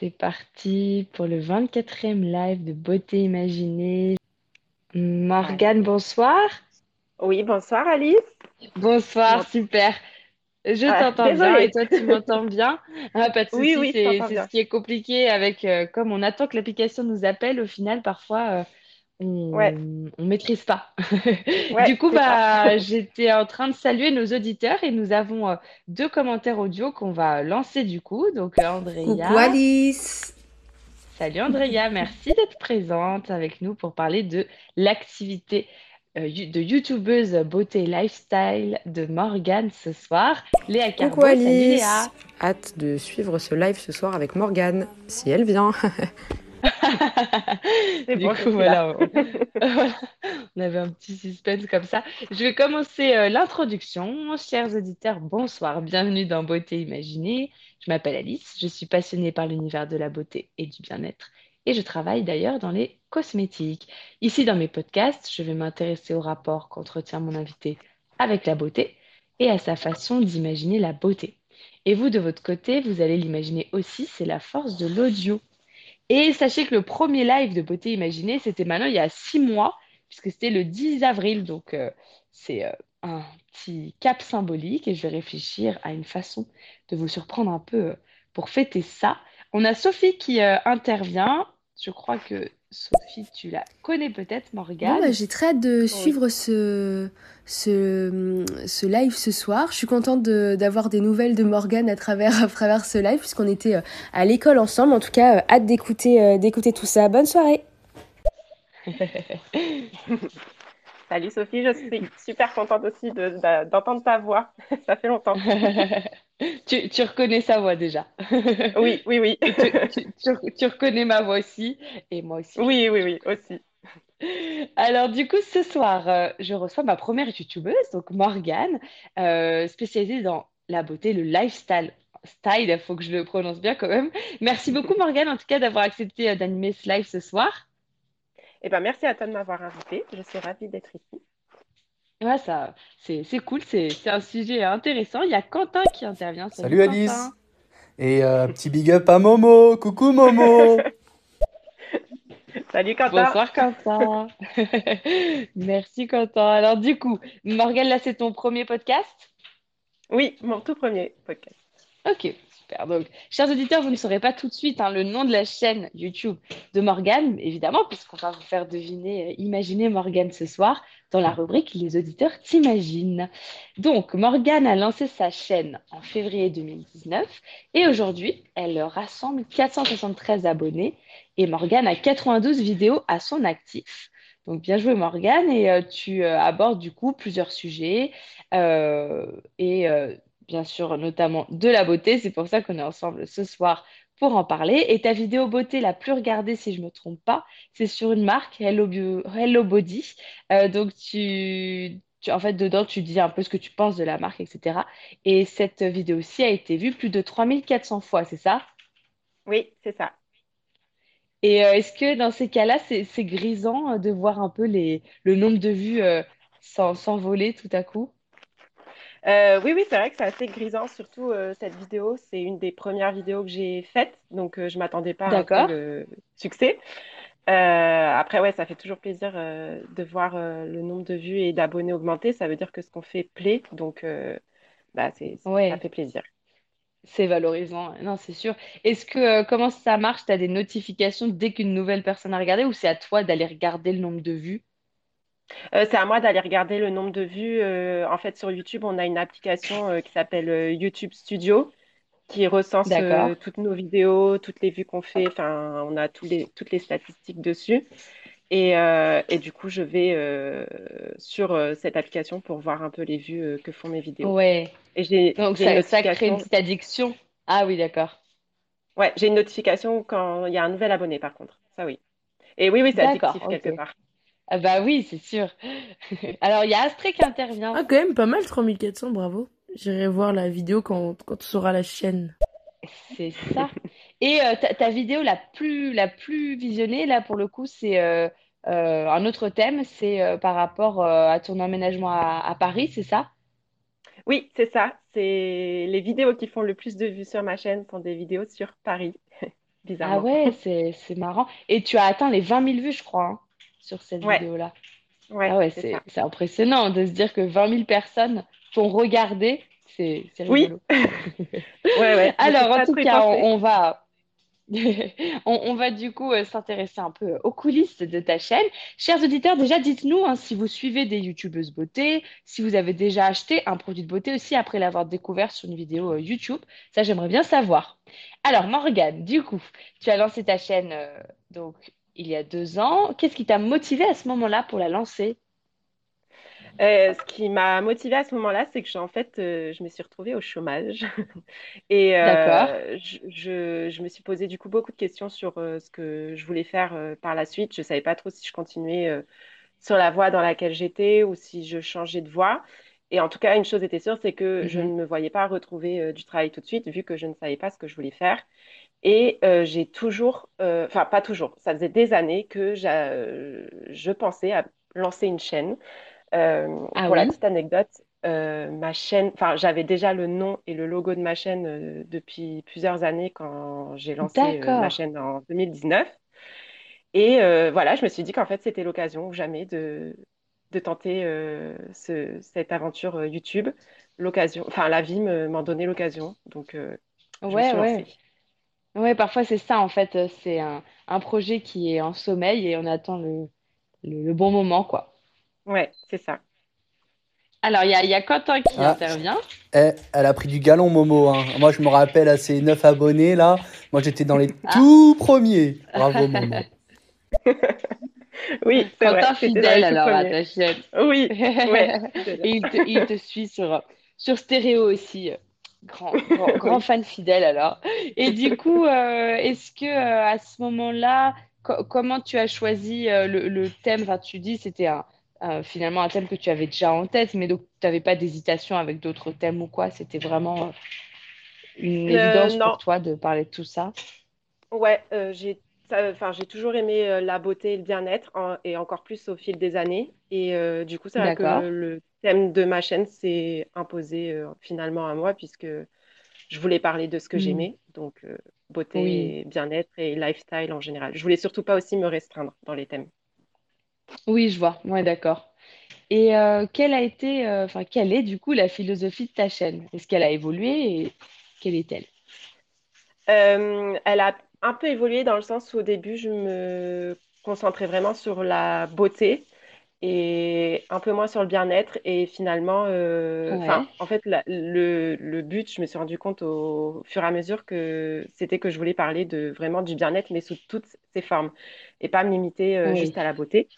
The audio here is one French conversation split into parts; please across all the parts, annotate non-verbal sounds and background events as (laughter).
C'est parti pour le 24e live de Beauté Imaginée. Morgane, bonsoir. Oui, bonsoir Alice. Bonsoir, super. Je Ah, t'entends bien et toi, tu m'entends bien? Ah, pas de (laughs) Oui, souci, oui, c'est ce qui est compliqué avec, euh, comme on attend que l'application nous appelle, au final, parfois, euh, Ouais, on on maîtrise pas. (laughs) ouais, Du coup, bah, (laughs) j'étais en train de saluer nos auditeurs et nous avons euh, deux commentaires audio qu'on va lancer du coup. Donc, euh, Coucou Andrea. Alice. Salut Andrea, (laughs) merci d'être présente avec nous pour parler de l'activité euh, de youtubeuse beauté lifestyle de Morgane ce soir. Léa Coucou Carbo, salut Alice. Léa. Hâte de suivre ce live ce soir avec Morgane, si elle vient. (laughs) Du coup, on, (laughs) voilà, on avait un petit suspense comme ça. Je vais commencer euh, l'introduction. Chers auditeurs, bonsoir, bienvenue dans Beauté Imaginée. Je m'appelle Alice, je suis passionnée par l'univers de la beauté et du bien-être et je travaille d'ailleurs dans les cosmétiques. Ici, dans mes podcasts, je vais m'intéresser au rapport qu'entretient mon invité avec la beauté et à sa façon d'imaginer la beauté. Et vous, de votre côté, vous allez l'imaginer aussi, c'est la force de l'audio. Et sachez que le premier live de Beauté Imaginée, c'était maintenant il y a six mois, puisque c'était le 10 avril. Donc, euh, c'est euh, un petit cap symbolique et je vais réfléchir à une façon de vous surprendre un peu euh, pour fêter ça. On a Sophie qui intervient. Je crois que Sophie, tu la connais peut-être, bah, Morgane. j'ai très hâte de Oui. suivre ce, ce, ce live ce soir. Je suis contente de- d'avoir des nouvelles de Morgane à travers, à travers ce live, puisqu'on était euh, à l'école ensemble. En tout cas, euh, hâte d'écouter euh, d'écouter tout ça. Bonne soirée. (laughs) Salut Sophie, je suis super contente aussi de- de- d'entendre ta voix. (laughs) Ça fait longtemps. (laughs) Tu, tu reconnais sa voix déjà. (laughs) Oui, oui, oui. Tu reconnais ma voix aussi, et moi aussi. Oui, oui, oui, aussi. Alors du coup, ce soir, euh, je reçois ma première youtubeuse, donc Morgane, euh, spécialisée dans la beauté, le lifestyle. Style, il faut que je le prononce bien quand même. Merci beaucoup Morgane, en tout cas, d'avoir accepté euh, d'animer ce live ce soir. Eh ben, merci à toi de m'avoir invitée. Je suis ravie d'être ici. Ouais, ça, c'est, c'est cool, c'est, c'est un sujet intéressant. Il y a Quentin qui intervient. Salut Salut Alice. Quentin. Et euh, petit big up à Momo. Coucou Momo. (laughs) Salut Quentin. Bonsoir Quentin. (laughs) Merci Quentin. Alors du coup, Morgane, là, c'est ton premier podcast? Oui, mon tout premier podcast. Ok, Donc, chers auditeurs, vous ne saurez pas tout de suite hein, le nom de la chaîne YouTube de Morgane, évidemment, puisqu'on va vous faire deviner, euh, imaginer Morgane ce soir dans la rubrique Les auditeurs t'imaginent. Donc, Morgane a lancé sa chaîne en février 2019 et aujourd'hui, elle rassemble 473 abonnés et Morgane a 92 vidéos à son actif. Donc, bien joué Morgane et euh, tu euh, abordes du coup plusieurs sujets euh, et bien sûr, notamment de la beauté. C'est pour ça qu'on est ensemble ce soir pour en parler. Et ta vidéo beauté la plus regardée, si je ne me trompe pas, c'est sur une marque, Hello, Bio- Hello Body. Euh, donc, tu, tu- en fait, dedans, tu dis un peu ce que tu penses de la marque, etc. Et cette vidéo-ci a été vue plus de 3400 fois, c'est ça? Oui, c'est ça. Et euh, est-ce que dans ces cas-là, c'est, grisant euh, de voir un peu les, le nombre de vues euh, s'en- s'envoler tout à coup? Euh, oui, oui, c'est vrai que c'est assez grisant, surtout euh, cette vidéo. C'est une des premières vidéos que j'ai faites, donc euh, je m'attendais pas à un euh, succès. Après, ouais, ça fait toujours plaisir de voir le nombre de vues et d'abonnés augmenter. Ça veut dire que ce qu'on fait plaît, donc bah, c'est, ça fait plaisir. C'est valorisant, non, c'est sûr. Est-ce que comment ça marche? Tu as des notifications dès qu'une nouvelle personne a regardé ou c'est à toi d'aller regarder le nombre de vues? Euh, c'est à moi d'aller regarder le nombre de vues. Euh, en fait, sur YouTube, on a une application euh, qui s'appelle YouTube Studio qui recense toutes nos vidéos, toutes les vues qu'on fait. Enfin, on a tous les, toutes les statistiques dessus. Et, et du coup, je vais sur cette application pour voir un peu les vues que font mes vidéos. Ouais. Et Donc ça, ça crée une petite addiction. Ah oui, d'accord. Ouais, j'ai une notification quand il y a un nouvel abonné, par contre. Ça, oui. Et oui, oui, c'est addictif quelque part. Ah bah oui, c'est sûr. (laughs) Alors il y a Astrée qui intervient. Ah, quand même pas mal 3400, bravo. J'irai voir la vidéo quand, quand tu sauras la chaîne. C'est ça. Et euh, ta, ta vidéo la plus, la plus visionnée, là, pour le coup, c'est euh, euh, un autre thème, c'est euh, par rapport euh, à ton emménagement à, à Paris, c'est ça? Oui, c'est ça. C'est les vidéos qui font le plus de vues sur ma chaîne sont des vidéos sur Paris. (laughs) bizarrement. Ah ouais, c'est c'est marrant. Et tu as atteint les 20 000 vues, je crois, hein, sur cette Ouais, vidéo-là. ouais, Ah ouais, c'est impressionnant de se dire que 20 000 personnes t'ont regardé. C'est c'est Oui, rigolo. (laughs) ouais, Alors, en tout cas, on, va, (laughs) on, on va du coup euh, s'intéresser un peu aux coulisses de ta chaîne. Chers auditeurs, déjà dites-nous hein, si vous suivez des youtubeuses beauté, si vous avez déjà acheté un produit de beauté aussi après l'avoir découvert sur une vidéo euh, YouTube. Ça, j'aimerais bien savoir. Alors, Morgane, du coup, tu as lancé ta chaîne euh, donc il y a deux ans. Qu'est-ce qui t'a motivé à ce moment-là pour la lancer? Euh, ce qui m'a motivée à ce moment-là, c'est que j'ai- en fait, euh, je me suis retrouvée au chômage (laughs) et D'accord. euh, je, je- je me suis posé du coup beaucoup de questions sur ce que je voulais faire par la suite. Je ne savais pas trop si je continuais sur la voie dans laquelle j'étais ou si je changeais de voie. Et en tout cas, une chose était sûre, c'est que je Mhm. ne me voyais pas retrouver du travail tout de suite, vu que je ne savais pas ce que je voulais faire. Et euh, j'ai toujours, euh, enfin pas toujours, ça faisait des années que euh, je pensais à lancer une chaîne. Euh, Ah pour la petite anecdote, ma chaîne, enfin, j'avais déjà le nom et le logo de ma chaîne depuis plusieurs années quand j'ai lancé ma chaîne en 2019. Et voilà, je me suis dit qu'en fait, c'était l'occasion ou jamais de, de tenter ce- cette aventure YouTube. L'occasion, enfin, la vie me- m'en donnait l'occasion. Donc, je me Ouais, suis lancée. Ouais. Parfois c'est ça en fait. euh, C'est un, un projet qui est en sommeil et on attend le, le, le bon moment, quoi. Ouais, c'est ça. Alors, il y a, il y a Quentin qui Ah, intervient. eh, elle a pris du galon, Momo. hein. Moi, je me rappelle à ses 9 abonnés, là. Moi, j'étais dans les Ah, tout premiers. Bravo, (laughs) Momo. Oui, c'est vrai, Quentin c'était dans les fidèle tout alors à premiers. ta chaîne. Oui, (laughs) ouais, Et il te, il te suit sur, sur Stéréo aussi. Grand, grand, (laughs) fan fidèle alors. Et du coup, euh, est-ce que euh, à ce moment-là, co- comment tu as choisi euh, le, le thème? Enfin, tu dis c'était un, un- finalement un thème que tu avais déjà en tête, mais donc tu n'avais pas d'hésitation avec d'autres thèmes ou quoi? C'était vraiment une évidence pour toi de parler de tout ça? Ouais, j'ai enfin, j'ai toujours aimé euh, la beauté et le bien-être, en- et encore plus au fil des années. Et euh, du coup, c'est vrai que le thème de ma chaîne s'est imposé euh, finalement à moi, puisque je voulais parler de ce que Hmm. j'aimais, donc euh, Oui, beauté, bien-être et lifestyle en général. Je voulais surtout pas aussi me restreindre dans les thèmes. oui, je vois. Ouais, d'accord. Et quelle a été, enfin, quelle est du coup la philosophie de ta chaîne? Est-ce qu'elle a évolué et quelle est-elle? Elle a un peu évolué dans le sens où au début, je me concentrais vraiment sur la beauté et un peu moins sur le bien-être. Et finalement, euh, en fait, la- le, le but, je me suis rendu compte au fur et à mesure que c'était que je voulais parler de vraiment du bien-être, mais sous toutes ses formes, et pas me limiter euh, juste à la beauté.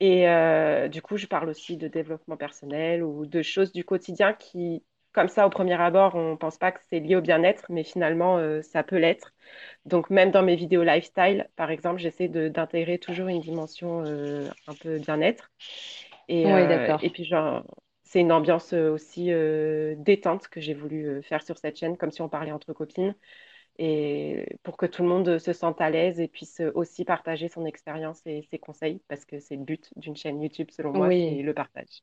Et euh, du coup, je parle aussi de développement personnel ou de choses du quotidien qui, comme ça, au premier abord, on ne pense pas que c'est lié au bien-être, mais finalement, euh, ça peut l'être. Donc, même dans mes vidéos lifestyle, par exemple, j'essaie d'intégrer toujours une dimension euh, un peu bien-être. Et, oui, euh, et puis, genre, c'est une ambiance aussi euh, détente que j'ai voulu faire sur cette chaîne, comme si on parlait entre copines, et pour que tout le monde se sente à l'aise et puisse aussi partager son expérience et ses conseils, parce que c'est le but d'une chaîne YouTube, selon moi, c'est Oui, le partage.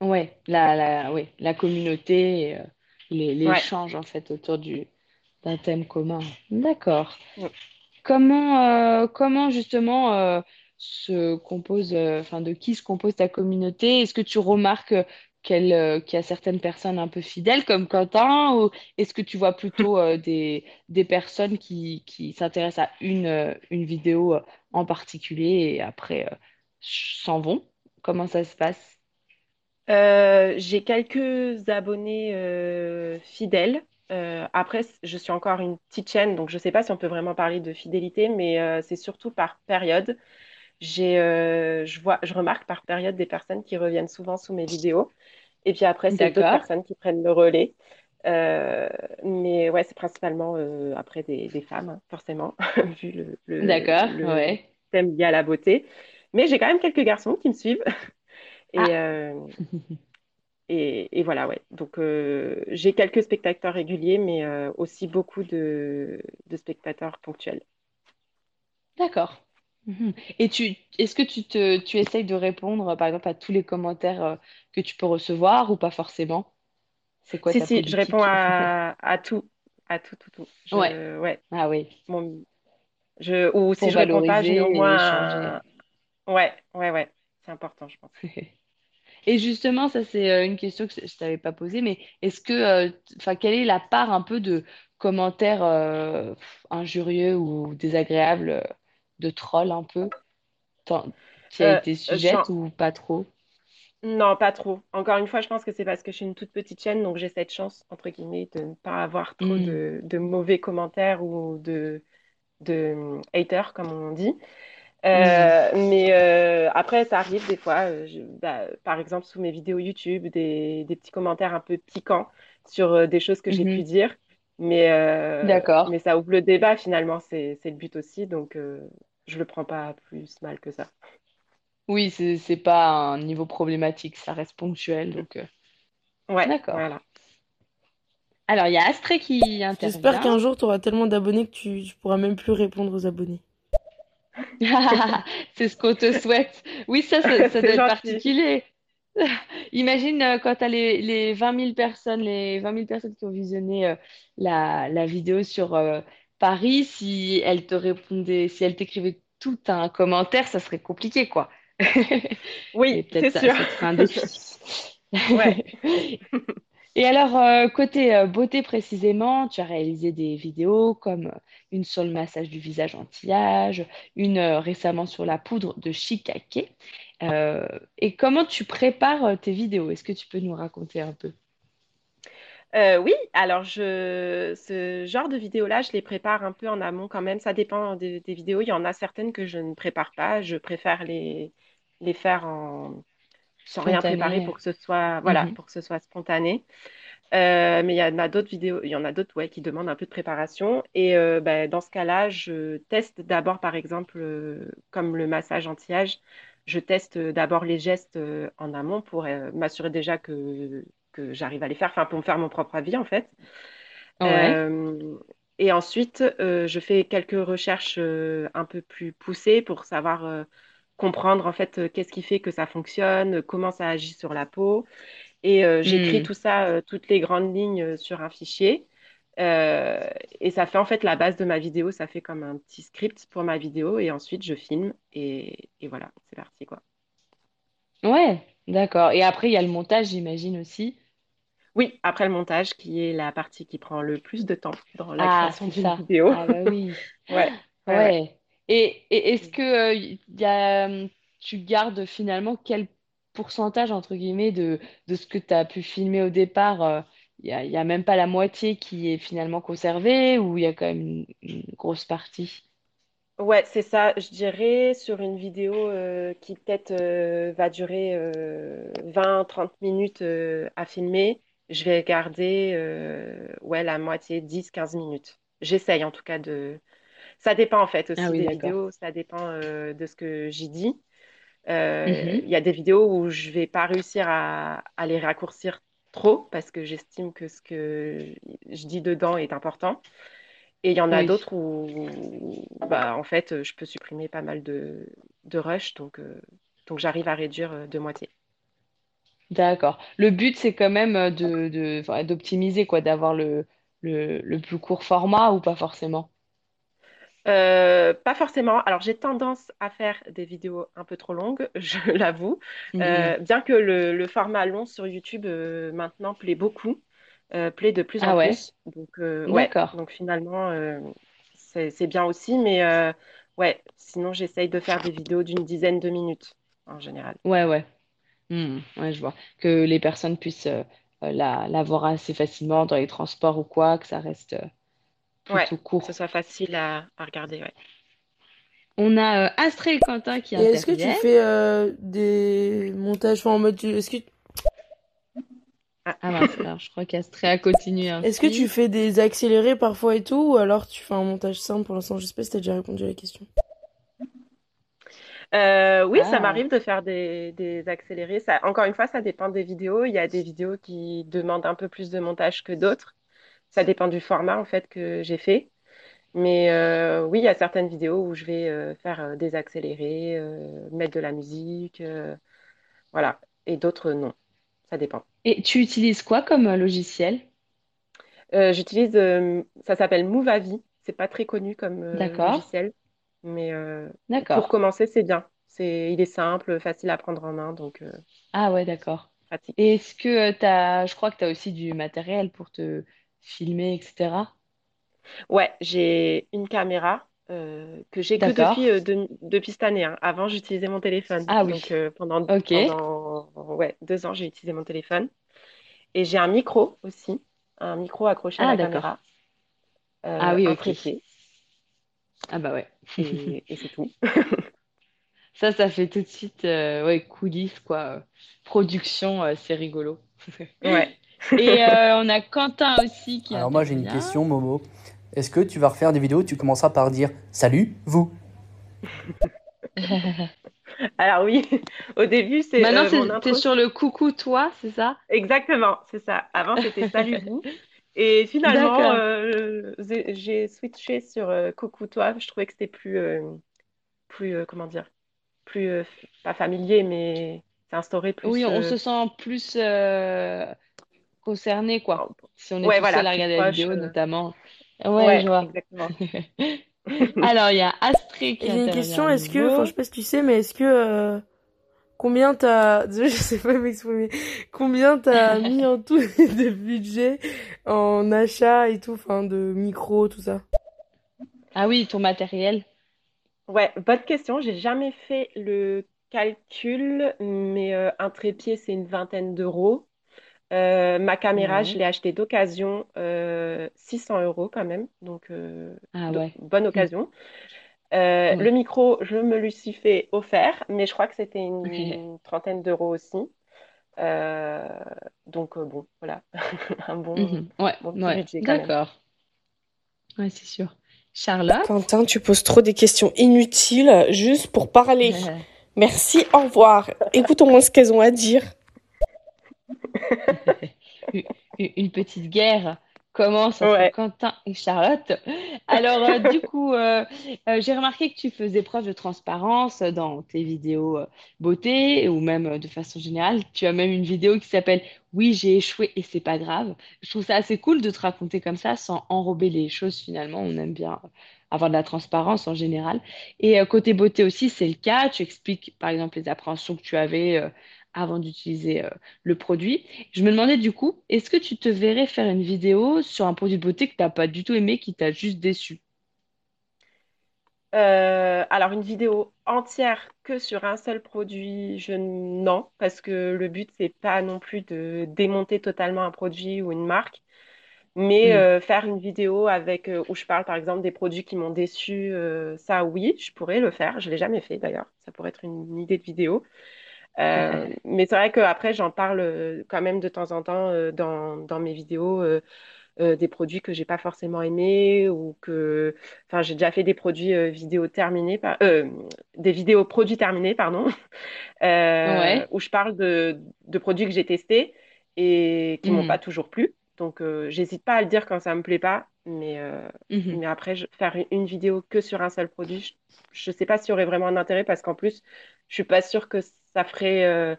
Ouais, la, la, oui, la communauté, et, euh, les- Ouais. l'échange en fait autour du, d'un thème commun. D'accord. Mm. Comment, euh, comment justement euh, se compose, euh, enfin, de qui se compose ta communauté? Est-ce que tu remarques qu'elle, euh, qu'il y a certaines personnes un peu fidèles comme Quentin, ou est-ce que tu vois plutôt euh, (laughs) des, des personnes qui, qui s'intéressent à une, euh, une vidéo euh, en particulier et après euh, s'en vont? Comment ça se passe? Euh, j'ai quelques abonnés euh, fidèles. Euh, après, je suis encore une petite chaîne, donc je ne sais pas si on peut vraiment parler de fidélité, mais c'est surtout par période. Je vois, je remarque par période des personnes qui reviennent souvent sous mes vidéos. Et puis après, c'est d'autres personnes qui prennent le relais. Euh, mais ouais, c'est principalement euh, après des, des femmes, hein, forcément, (laughs) vu le, le, d'accord, le ouais. thème lié à la beauté. Mais j'ai quand même quelques garçons qui me suivent. Et, Ah, euh, et, et voilà, ouais. Donc, euh, j'ai quelques spectateurs réguliers, mais euh, aussi beaucoup de, de spectateurs ponctuels. d'accord. Mhm. Et tu, est-ce que tu te, tu essayes de répondre, par exemple, à tous les commentaires que tu peux recevoir ou pas forcément? C'est quoi Si, ta si, je réponds à, (laughs) à tout. à tout, tout, tout. Je- Ouais. ouais. Ah oui, Bon, je, ou si je réponds pas, mets au moins un- Ouais, ouais, ouais. C'est important, je pense. (laughs) Et justement, ça c'est euh, une question que je t'avais pas posée, mais est-ce que, euh, enfin, quelle est la part un peu de commentaires euh, injurieux ou désagréables, de trolls un peu, qui a Euh, été sujette ou pas trop? Non, pas trop. Encore une fois, je pense que c'est parce que je suis une toute petite chaîne, donc j'ai cette chance, entre guillemets, de ne pas avoir trop Hmm. de, de mauvais commentaires ou de, de haters, comme on dit. Euh, mais euh, après, ça arrive des fois, euh, je- bah, par exemple, sous mes vidéos YouTube, des, des petits commentaires un peu piquants sur des choses que j'ai pu Mhm. dire. Mais, euh, D'accord. mais ça ouvre le débat, finalement, c'est, le but aussi, donc euh, je le prends pas plus mal que ça. Oui, c'est pas un niveau problématique, ça reste ponctuel, donc euh, Ouais, d'accord. voilà. Alors, il y a Astrée qui J'espère intervient. qu'un jour, tu auras tellement d'abonnés que tu, tu pourras même plus répondre aux abonnés. (laughs) C'est ce qu'on te souhaite. Oui, ça, ça, (laughs) doit être particulier. (laughs) Imagine euh, quand tu as les, les 20 000 personnes, les 20 000 personnes qui ont visionné euh, la, la vidéo sur euh, Paris, si elles te répondaient, si elles t'écrivaient tout un commentaire, ça serait compliqué, quoi. Oui, c'est sûr. ça te ferait un défi. Ouais. Et alors, euh, côté euh, beauté précisément, tu as réalisé des vidéos comme euh, une sur le massage du visage anti-âge, une récemment sur la poudre de Shikake. Et comment tu prépares tes vidéos? Est-ce que tu peux nous raconter un peu? Oui, alors ce genre de vidéos-là, je les prépare un peu en amont quand même. Ça dépend des, des vidéos. Il y en a certaines que je ne prépare pas. Je préfère les, les faire en, sans rien préparer pour que ce soit, voilà, Mhm. pour que ce soit spontané. Euh, mais il y en a d'autres vidéos, il y en a d'autres, ouais, qui demandent un peu de préparation. Et euh, ben, dans ce cas-là, je teste d'abord, par exemple, euh, comme le massage anti-âge, je teste d'abord les gestes euh, en amont pour euh, m'assurer déjà que, que j'arrive à les faire, enfin, pour me faire mon propre avis, en fait. Ouais. Euh, et ensuite, euh, je fais quelques recherches euh, un peu plus poussées pour savoir euh, comprendre, en fait, euh, qu'est-ce qui fait que ça fonctionne, comment ça agit sur la peau. Et euh, j'écris Hmm. tout ça, euh, toutes les grandes lignes euh, sur un fichier. Euh, et ça fait en fait la base de ma vidéo. Ça fait comme un petit script pour ma vidéo. Et ensuite, je filme. Et, et voilà, c'est parti, quoi. Ouais, d'accord. Et après, il y a le montage, j'imagine aussi. Oui, après le montage, qui est la partie qui prend le plus de temps dans la Ah, création d'une vidéo. Ah bah oui. (laughs) Ouais, ouais, ouais. Et, et est-ce que euh, y y a, hum, tu gardes finalement quel pourcentage, entre guillemets, de, de ce que tu as pu filmer au départ? euh, Il y a, même pas la moitié qui est finalement conservée ou il y a quand même une, une grosse partie? Ouais, c'est ça. Je dirais sur une vidéo euh, qui peut-être euh, va durer euh, 20-30 minutes euh, à filmer, je vais garder euh, ouais, la moitié, 10-15 minutes. J'essaye en tout cas de... Ça dépend en fait Ah aussi oui, des vidéos, ça dépend euh, de ce que j'y dis. Euh, Mhm. Il y a des vidéos où je vais pas réussir à, à les raccourcir trop parce que j'estime que ce que je dis dedans est important. Et il y en a Oui, d'autres où, bah, en fait, je peux supprimer pas mal de, de rush, donc, euh, donc j'arrive à réduire de moitié. d'accord. Le but, c'est quand même euh, de, d'optimiser, quoi, d'avoir le, le, le plus court format ou pas forcément? Euh, pas forcément. Alors, j'ai tendance à faire des vidéos un peu trop longues, (laughs) je l'avoue. Euh, bien que le, le format long sur YouTube euh, maintenant plaît beaucoup, plaît de plus en Ah ouais, plus. Donc, ouais, donc finalement, c'est, bien aussi. Mais ouais, sinon, j'essaye de faire des vidéos d'une dizaine de minutes en général. Ouais, ouais. Hmm, ouais, je vois. Que les personnes puissent la, la voir assez facilement dans les transports ou quoi, que ça reste Ouais, plutôt que ce court. soit facile à, à regarder, ouais. On a euh, Astrée et Quentin qui Et est-ce que tu fais euh, des montages enfin, en mode. Est-ce que, Ah. Ah mince, alors je crois qu'Astrée a continué est-ce que tu fais des accélérés parfois et tout, ou alors tu fais un montage simple pour l'instant? Je sais pas si t'as déjà répondu à la question. Euh, oui, ça Ah, m'arrive de faire des, des accélérés. Ça, encore une fois, ça dépend des vidéos. Il y a des vidéos qui demandent un peu plus de montage que d'autres. Ça dépend du format en fait que j'ai fait. Mais euh, oui, il y a certaines vidéos où je vais euh, faire euh, des accélérés, euh, mettre de la musique, voilà. Et d'autres non. Ça dépend. et tu utilises quoi comme logiciel? J'utilise, ça s'appelle Movavi. C'est pas très connu comme D'accord, logiciel, mais pour commencer, c'est bien. C'est, il est simple, facile à prendre en main, donc Ah ouais, d'accord. pratique. Et est-ce que tu as, je crois que tu as aussi du matériel pour te filmer, etc. Ouais, j'ai une caméra euh, que j'ai que depuis, euh, de- depuis cette année. hein. Avant, j'utilisais mon téléphone. Ah oui, Donc euh, pendant, ok. pendant ouais, deux ans, j'ai utilisé mon téléphone. Et j'ai un micro aussi, un micro accroché à Ah la caméra, Ah oui, un ok. trépied, Ah bah ouais. et, (laughs) et c'est tout. Ça, ça fait tout de suite ouais, coulisses, quoi. Production, c'est rigolo. Ouais. (laughs) Et euh, on a Quentin aussi qui Alors moi j'ai une question, Momo. Est-ce que tu vas refaire des vidéos où tu commenceras par dire salut, vous? (laughs) Alors oui, au début, c'est Maintenant, euh, c'est- sur le coucou toi, c'est ça? Exactement, c'est ça. Avant, c'était Salut (laughs) vous. Et finalement, euh, j'ai switché sur euh, Coucou toi. Je trouvais que c'était plus, euh, plus euh, comment dire, plus, euh, pas familier, mais c'est instauré Oui, plus. on euh, se sent plus euh, concerné, quoi. Si on est ouais, tout voilà, seul à regarder la vidéo, euh, notamment. Ouais, je ouais, vois. exactement. (laughs) Alors, il y a Astrée qui J'ai une question, est-ce que, enfin, je sais pas si tu sais, mais est-ce que, euh, combien t'as, (laughs) je sais pas m'exprimer, combien t'as mis en (laughs) tout de budget en achat et tout, enfin, de micro, tout ça? Ah oui, ton matériel. Ouais, bonne question. J'ai jamais fait le calcul, mais euh, un trépied, c'est une vingtaine d'euros. Euh, ma caméra, je l'ai achetée d'occasion, euh, 600 euros quand même, donc euh, Ah ouais. bonne Hmm. occasion. Euh, le micro, je me le suis fait offert, mais je crois que c'était une trentaine d'euros aussi. Euh, donc euh, bon, voilà, (laughs) un bon. Ouais, bon petit ouais. budget quand même. D'accord. Ouais, c'est sûr. Charlotte? Quentin, tu poses trop des questions inutiles juste pour parler. (laughs) Merci, au revoir. Écoute au moins ce qu'elles ont à dire. (laughs) Une petite guerre commence entre Ouais. Quentin et Charlotte. Alors, euh, du (laughs) coup, euh, euh, j'ai remarqué que tu faisais preuve de transparence dans tes vidéos beauté ou même de façon générale. Tu as même une vidéo qui s'appelle Oui, j'ai échoué et c'est pas grave. Je trouve ça assez cool de te raconter comme ça sans enrober les choses finalement. On aime bien avoir de la transparence en général. Et côté beauté aussi, c'est le cas. Tu expliques par exemple les appréhensions que tu avais avant d'utiliser euh, le produit. Je me demandais du coup, est-ce que tu te verrais faire une vidéo sur un produit de beauté que tu n'as pas du tout aimé, qui t'a juste déçu? Euh, alors une vidéo entière que sur un seul produit, je non, parce que le but c'est pas non plus de démonter totalement un produit ou une marque, mais Hmm. euh, faire une vidéo avec euh, où je parle par exemple des produits qui m'ont déçu, ça oui, je pourrais le faire. Je l'ai jamais fait d'ailleurs. Ça pourrait être une idée de vidéo. Euh, (laughs) mais c'est vrai qu'après j'en parle euh, quand même de temps en temps euh, dans, dans mes vidéos. euh, des produits que j'ai pas forcément aimés ou que, enfin, j'ai déjà fait des produits euh, vidéo terminés, par... euh, des vidéos produits terminés, pardon, (laughs) Ouais. où je parle de, de produits que j'ai testés et qui m'ont pas Mhm. toujours plu. Donc, j'hésite pas à le dire quand ça me plaît pas, mais, euh, Mhm. mais après, je- faire une vidéo que sur un seul produit, je, je sais pas s'il y aurait vraiment un intérêt parce qu'en plus, je suis pas sûre que ça ferait, euh,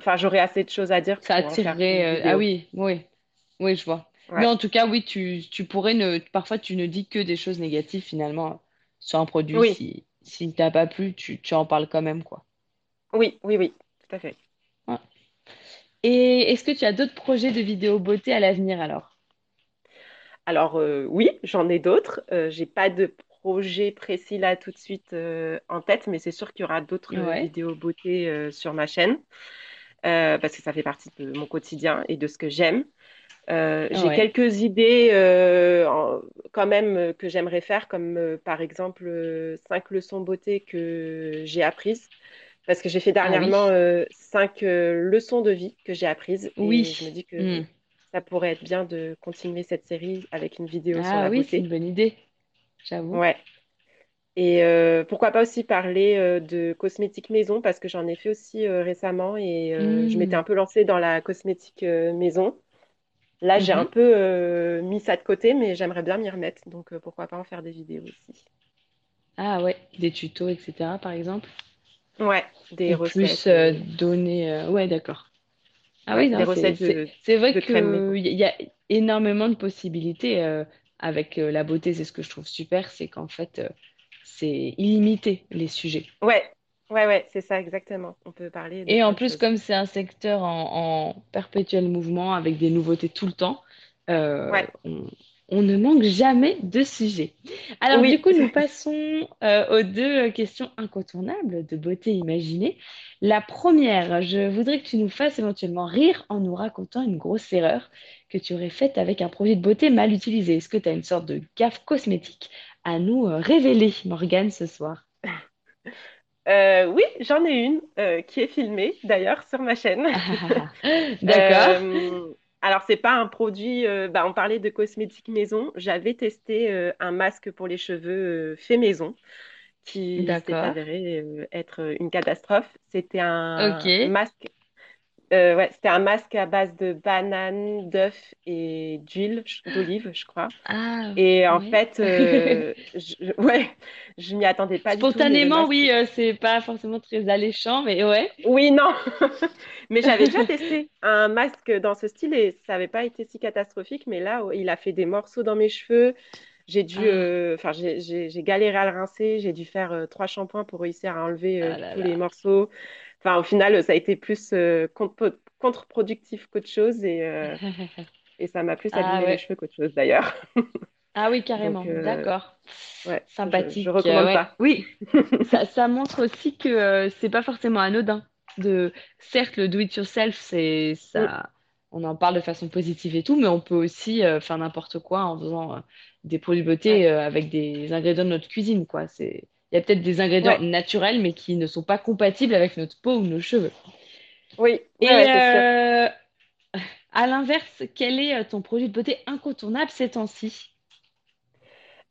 enfin, j'aurais assez de choses à dire Ça attirerait. euh, Ah oui, oui, oui, je vois. Mais en tout cas, oui, tu, tu pourrais ne. Parfois, tu ne dis que des choses négatives finalement sur un produit. Oui, Si, s'il t'a pas plu, tu, tu en parles quand même, quoi. oui, oui, oui, tout à fait. Ouais. Et est-ce que tu as d'autres projets de vidéo beauté à l'avenir alors? Alors euh, oui, j'en ai d'autres. Euh, j'ai pas de projet précis là tout de suite euh, en tête, mais c'est sûr qu'il y aura d'autres Ouais. vidéos beauté euh, sur ma chaîne parce que ça fait partie de mon quotidien et de ce que j'aime. J'ai quelques idées en- quand même que j'aimerais faire, comme par exemple cinq leçons beauté que j'ai apprises. Parce que j'ai fait Ah dernièrement oui. euh, cinq euh, leçons de vie que j'ai apprises et je me Oui. dis que Hmm. Ça pourrait être bien de continuer cette série avec une vidéo sur Ah la oui, c'est beauté. une bonne idée, j'avoue. Ouais. Et euh, pourquoi pas aussi parler euh, de cosmétiques maison parce que j'en ai fait aussi euh, récemment et je m'étais Hmm. un peu lancée dans la cosmétique maison. Là, j'ai un Mhm. peu mis ça de côté, mais j'aimerais bien m'y remettre. Donc pourquoi pas en faire des vidéos aussi. Ah ouais, des tutos, etc. par exemple. Ouais, des plus recettes, euh, donner. Ouais, d'accord. Ah ouais, oui, c'est vrai de crème que maison. il y a énormément de possibilités euh, avec euh, la beauté. C'est ce que je trouve super, c'est qu'en fait, euh, c'est illimité les sujets. Ouais, ouais, ouais, c'est ça exactement. On peut parler de Et en plus, choses. comme c'est un secteur en, en perpétuel mouvement avec des nouveautés tout le temps, Ouais, on, on ne manque jamais de sujets. Alors, du coup, nous passons euh, aux deux questions incontournables de beauté imaginée. La première, je voudrais que tu nous fasses éventuellement rire en nous racontant une grosse erreur que tu aurais faite avec un produit de beauté mal utilisé. Est-ce que tu as une sorte de gaffe cosmétique à nous euh, révéler, Morgane, ce soir? Euh, oui, j'en ai une qui est filmée d'ailleurs sur ma chaîne. (laughs) D'accord. Alors, c'est pas un produit, euh, bah, on parlait de cosmétiques maison. J'avais testé euh, un masque pour les cheveux euh, fait maison qui s'est avéré être une catastrophe. C'était un masque, euh, ouais, c'était un masque à base de banane, d'œufs et d'huile d'olive, je crois. Ah, Et en ouais. fait, euh, (laughs) je, ouais, je m'y attendais pas du tout, Spontanément, oui, euh, c'est pas forcément très alléchant, mais ouais. Oui, non, (laughs) mais j'avais déjà testé un masque dans ce style et ça n'avait pas été si catastrophique. Mais là, il a fait des morceaux dans mes cheveux. J'ai dû, Ah, euh, enfin, j'ai galéré à le rincer. J'ai dû faire trois shampoings pour réussir à enlever ah là tous les morceaux. Enfin, au final, ça a été plus euh, contre- contre-productif qu'autre chose et, euh, (laughs) et ça m'a plus Ah abîmé les ouais. cheveux qu'autre chose d'ailleurs. Ah oui, carrément. euh, D'accord. ouais, je, je Sympathique. euh, recommande ouais. pas. Oui, (laughs) ça, ça montre aussi que c'est pas forcément anodin. De, certes, le do it yourself, c'est ça, on en parle de façon positive et tout, mais on peut aussi euh, faire n'importe quoi en faisant euh, des produits beauté euh, avec des ingrédients de notre cuisine, quoi. C'est, il y a peut-être des ingrédients ouais, naturels, mais qui ne sont pas compatibles avec notre peau ou nos cheveux. oui, Et ouais, euh, à l'inverse, quel est euh, ton produit de beauté incontournable ces temps-ci?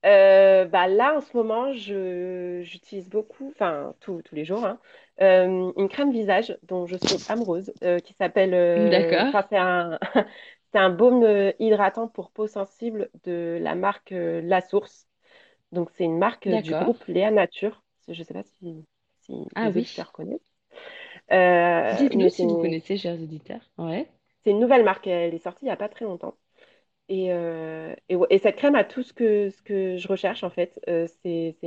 Euh, bah là, en ce moment, je, j'utilise beaucoup, enfin, tous les jours, hein, euh, une crème visage dont je suis amoureuse, qui s'appelle, D'accord, c'est un, (laughs) c'est un baume hydratant pour peau sensible de la marque La Source. Donc, c'est une marque euh, du groupe Léa Nature. Je ne sais pas si, si Ah les oui. auditeurs connaissent. Euh, Dites-nous si vous connaissez, chers auditeurs. Ouais. c'est une nouvelle marque. Elle est sortie il n'y a pas très longtemps. Et, euh, et, cette crème a tout ce que, ce que je recherche en fait. Euh, c'est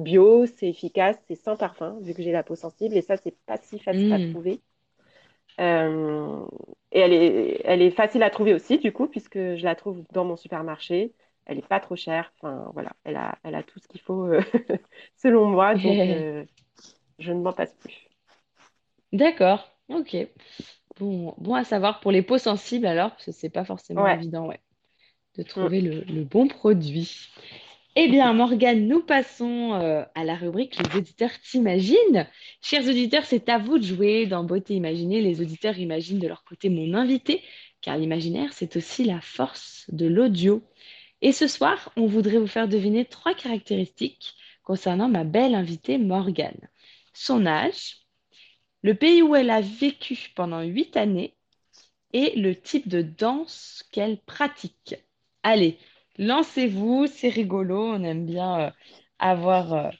bio, c'est efficace, c'est sans parfum, vu que j'ai la peau sensible. Et ça, c'est pas si facile à Hmm. trouver. Euh, et elle est, elle est facile à trouver aussi, du coup, puisque je la trouve dans mon supermarché. Elle est pas trop chère. Enfin, voilà, elle a, elle a tout ce qu'il faut, euh, (laughs) selon moi. Donc, (laughs) euh, je ne m'en passe plus. D'accord. Ok. Bon, bon à savoir pour les peaux sensibles alors, parce que c'est pas forcément Ouais. évident, ouais, de Mm. trouver le, le bon produit. Eh bien, (laughs) Morgane, nous passons euh, à la rubrique Les auditeurs t'imaginent. Chers auditeurs, c'est à vous de jouer dans Beauté Imaginée. Les auditeurs imaginent de leur côté mon invité, car l'imaginaire, c'est aussi la force de l'audio. Et ce soir, on voudrait vous faire deviner trois caractéristiques concernant ma belle invitée Morgane. Son âge, le pays où elle a vécu pendant huit années et le type de danse qu'elle pratique. Allez, lancez-vous, c'est rigolo, on aime bien euh, avoir euh,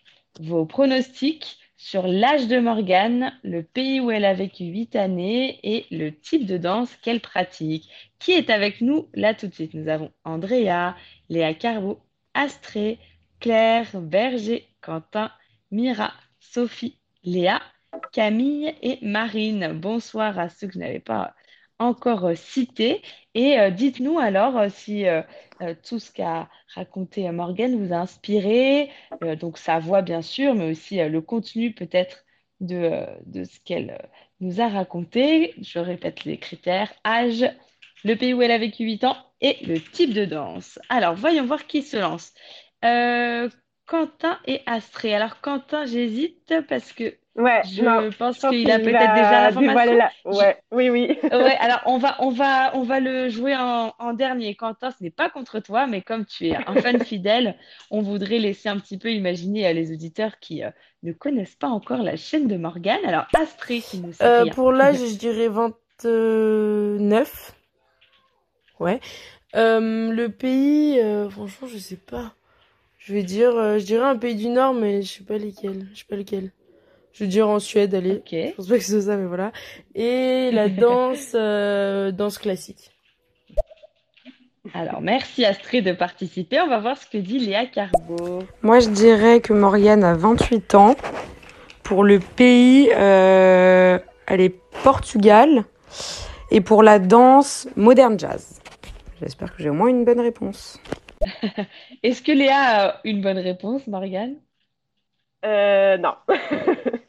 vos pronostics sur l'âge de Morgane, le pays où elle a vécu huit années et le type de danse qu'elle pratique. Qui est avec nous? Là tout de suite? Nous avons Andrea, Léa Carbo, Astrée, Claire, Berger, Quentin, Mira, Sophie, Léa, Camille et Marine. Bonsoir à ceux que je n'avais pas encore euh, cités. Et euh, dites-nous alors euh, si tout ce qu'a raconté Morgane vous a inspiré, donc sa voix bien sûr, mais aussi le contenu peut-être de, de ce qu'elle nous a raconté. Je répète les critères, âge, le pays où elle a vécu 8 ans et le type de danse. Alors, voyons voir qui se lance. Quentin et Astrée. Alors, Quentin, j'hésite parce que Ouais, non, je je pense qu'il a peut-être déjà l'information. la... Je- Ouais, oui, oui. (laughs) Ouais, alors on va, on va, on va le jouer en, en dernier. Quentin, ce n'est pas contre toi, mais comme tu es un fan (laughs) fidèle, on voudrait laisser un petit peu imaginer à les auditeurs qui euh, ne connaissent pas encore la chaîne de Morgane. Alors, Astrée qui ne sait Euh, pour l'âge, je dirais 29. Ouais. Euh, le pays, euh, franchement, je sais pas. Je vais dire, euh, je dirais un pays du Nord, mais je sais pas lesquels. Je sais pas lequel. Je vais dire en Suède, allez. Ok. Je pense pas que c'est ça, mais voilà. Et la (laughs) danse, euh, danse classique. Alors, merci Astrid de participer. On va voir ce que dit Léa Carbo. Moi, je dirais que Morgane a 28 ans. Pour le pays, euh, elle est Portugal. Et pour la danse, moderne jazz. J'espère que j'ai au moins une bonne réponse. (laughs) Est-ce que Léa a une bonne réponse, Morgane? Euh, non. (laughs)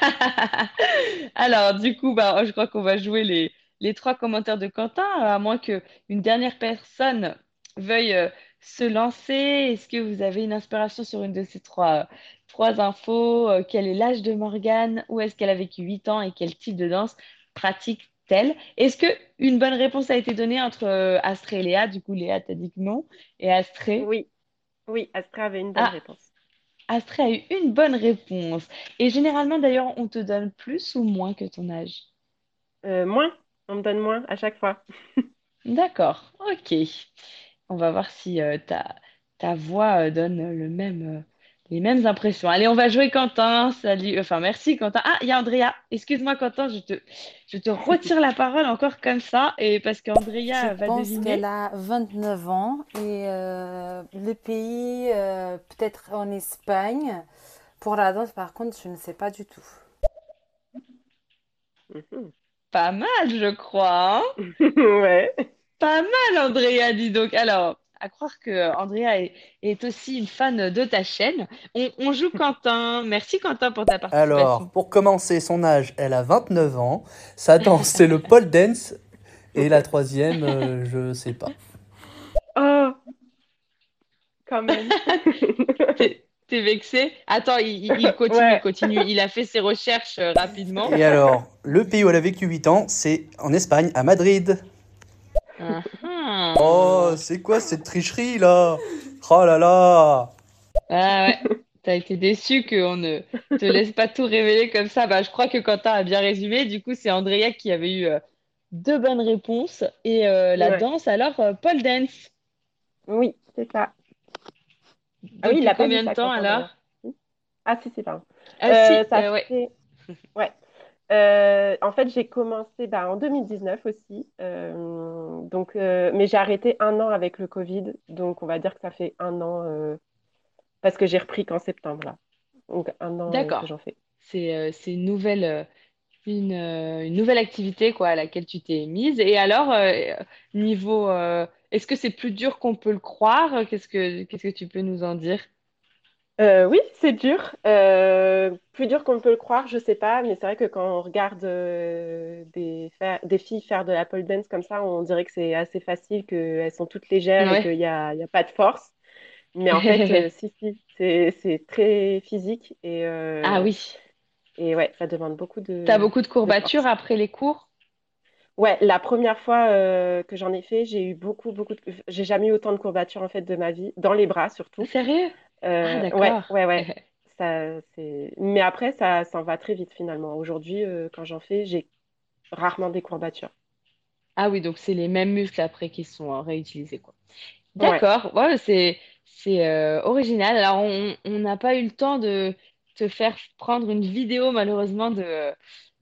(laughs) Alors, du coup, bah, je crois qu'on va jouer les, les trois commentaires de Quentin, à moins qu'une dernière personne veuille euh, se lancer. Est-ce que vous avez une inspiration sur une de ces trois, trois infos? Euh, Quel est l'âge de Morgane? Où est-ce qu'elle a vécu 8 ans et quel type de danse pratique-t-elle? Est-ce que une bonne réponse a été donnée entre euh, Astrée et Léa? Du coup, Léa t'a dit que non. Et Astrée? Oui, oui, Astra avait une bonne Ah, réponse. Astrée a eu une bonne réponse. Et généralement, d'ailleurs, on te donne plus ou moins que ton âge? Euh, moins, on me donne moins à chaque fois. (laughs) D'accord, ok. On va voir si euh, ta, ta voix euh, donne le même, les mêmes impressions. Allez, on va jouer Quentin. Salut. Enfin, merci Quentin. Ah, il y a Andrea. Excuse-moi Quentin, je te, je te retire la parole encore comme ça. Et parce qu'Andrea Je va pense deviner. qu'elle a 29 ans et euh, le pays, euh, peut-être en Espagne. Pour la danse, par contre, je ne sais pas du tout. Mhm. Pas mal, je crois. hein (laughs) Ouais. Pas mal, Andrea, dis donc. Alors, à croire que Andrea est, est aussi une fan de ta chaîne. On, on joue Quentin. (laughs) Merci Quentin pour ta Alors, participation. pour commencer, son âge, elle a 29 ans. Sa danse, c'est le pole dance. Et la troisième, euh, je sais pas. Oh, quand même. (laughs) T'es t'es vexé? Attends, il, il- il continue, Ouais. il continue. Il a fait ses recherches euh, rapidement. Et alors, le pays où elle a vécu 8 ans, c'est en Espagne, à Madrid. Oh, c'est quoi cette tricherie là? Oh là là! Ah ouais. T'as été déçu qu'on ne te laisse pas tout révéler comme ça. Bah, je crois que Quentin a bien résumé. Du coup, c'est Andrea qui avait eu euh, deux bonnes réponses. Et euh, la Ouais. danse, alors, euh, pole dance. Oui, c'est ça. Ah oui, il l'a pas combien de ça, temps alors? Ah si, c'est pardon. Ah si, ça euh, ouais. Ouais. Euh, en fait, j'ai commencé bah, en 2019 aussi. Euh, donc, euh, mais j'ai arrêté un an avec le Covid. Donc, on va dire que ça fait un an parce que j'ai repris qu'en septembre là. Donc, un an que j'en fais. C'est une nouvelle, une, une nouvelle activité quoi, à laquelle tu t'es mise. Et alors, niveau, est-ce que c'est plus dur qu'on peut le croire? Qu'est-ce que, qu'est-ce que tu peux nous en dire? Euh, oui, c'est dur. Euh, plus dur qu'on ne peut le croire, je sais pas, mais c'est vrai que quand on regarde euh, des, filles faire de la pole dance comme ça, on dirait que c'est assez facile, qu'elles sont toutes légères et qu'il n'y a, y a pas de force. Mais en fait, (laughs) si, si, c'est, très physique et, Ah oui. et ouais, ça demande beaucoup de, T'as beaucoup de courbatures après les cours? Ouais, la première fois euh, que j'en ai fait, j'ai eu beaucoup, beaucoup de... J'ai jamais eu autant de courbatures en fait de ma vie, dans les bras surtout. Sérieux? Ah Euh, ouais, d'accord. ouais, ouais. (laughs) Ça, c'est... Mais après, ça s'en va très vite finalement. Aujourd'hui, euh, quand j'en fais, j'ai rarement des courbatures. Ah oui, donc c'est les mêmes muscles après qui sont euh, réutilisés, quoi. Ouais. D'accord, ouais, c'est c'est euh, original. Alors on on n'a pas eu le temps de te faire prendre une vidéo malheureusement de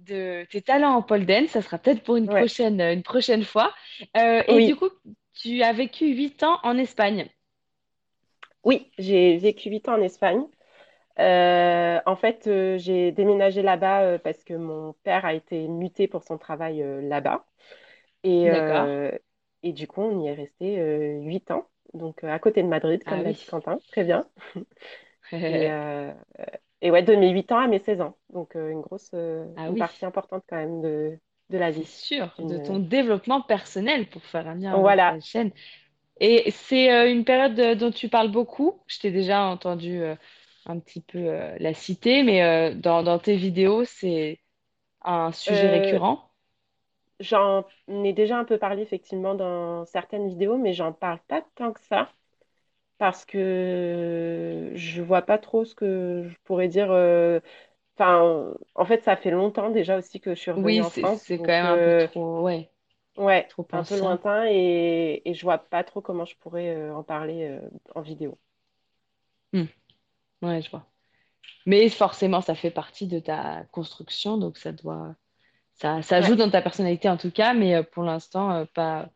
de tes talents en pole dance. Ça sera peut-être pour une Ouais. prochaine une prochaine fois. Euh, et Oui, du coup, tu as vécu huit ans en Espagne. Oui, j'ai vécu 8 ans en Espagne. Euh, en fait, euh, j'ai déménagé là-bas euh, parce que mon père a été muté pour son travail là-bas. Et, D'accord. et du coup, on y est resté euh, 8 ans. Donc, à côté de Madrid, Ah comme l'a oui. dit Quentin. Très bien. (laughs) Et, et ouais, de mes 8 ans à mes 16 ans. Donc, une grosse, Ah une oui. partie importante quand même de, de la C'est vie. sûr, de ton développement personnel pour faire un lien avec ta chaîne. Et c'est euh, une période euh, dont tu parles beaucoup. Je t'ai déjà entendu euh, un petit peu la citer, mais dans, dans tes vidéos, c'est un sujet Euh, récurrent. j'en ai déjà un peu parlé effectivement dans certaines vidéos, mais j'en parle pas tant que ça. parce que je vois pas trop ce que je pourrais dire. Enfin, en fait, ça fait longtemps déjà aussi que je suis revenue Oui, en France, c'est quand même un peu trop, ouais, ouais, trop un peu lointain et, et je vois pas trop comment je pourrais euh, en parler euh, en vidéo. Hmm, ouais, je vois. Mais forcément, ça fait partie de ta construction, donc ça doit, ça, ça joue Ouais, dans ta personnalité en tout cas, mais euh, pour l'instant, pas,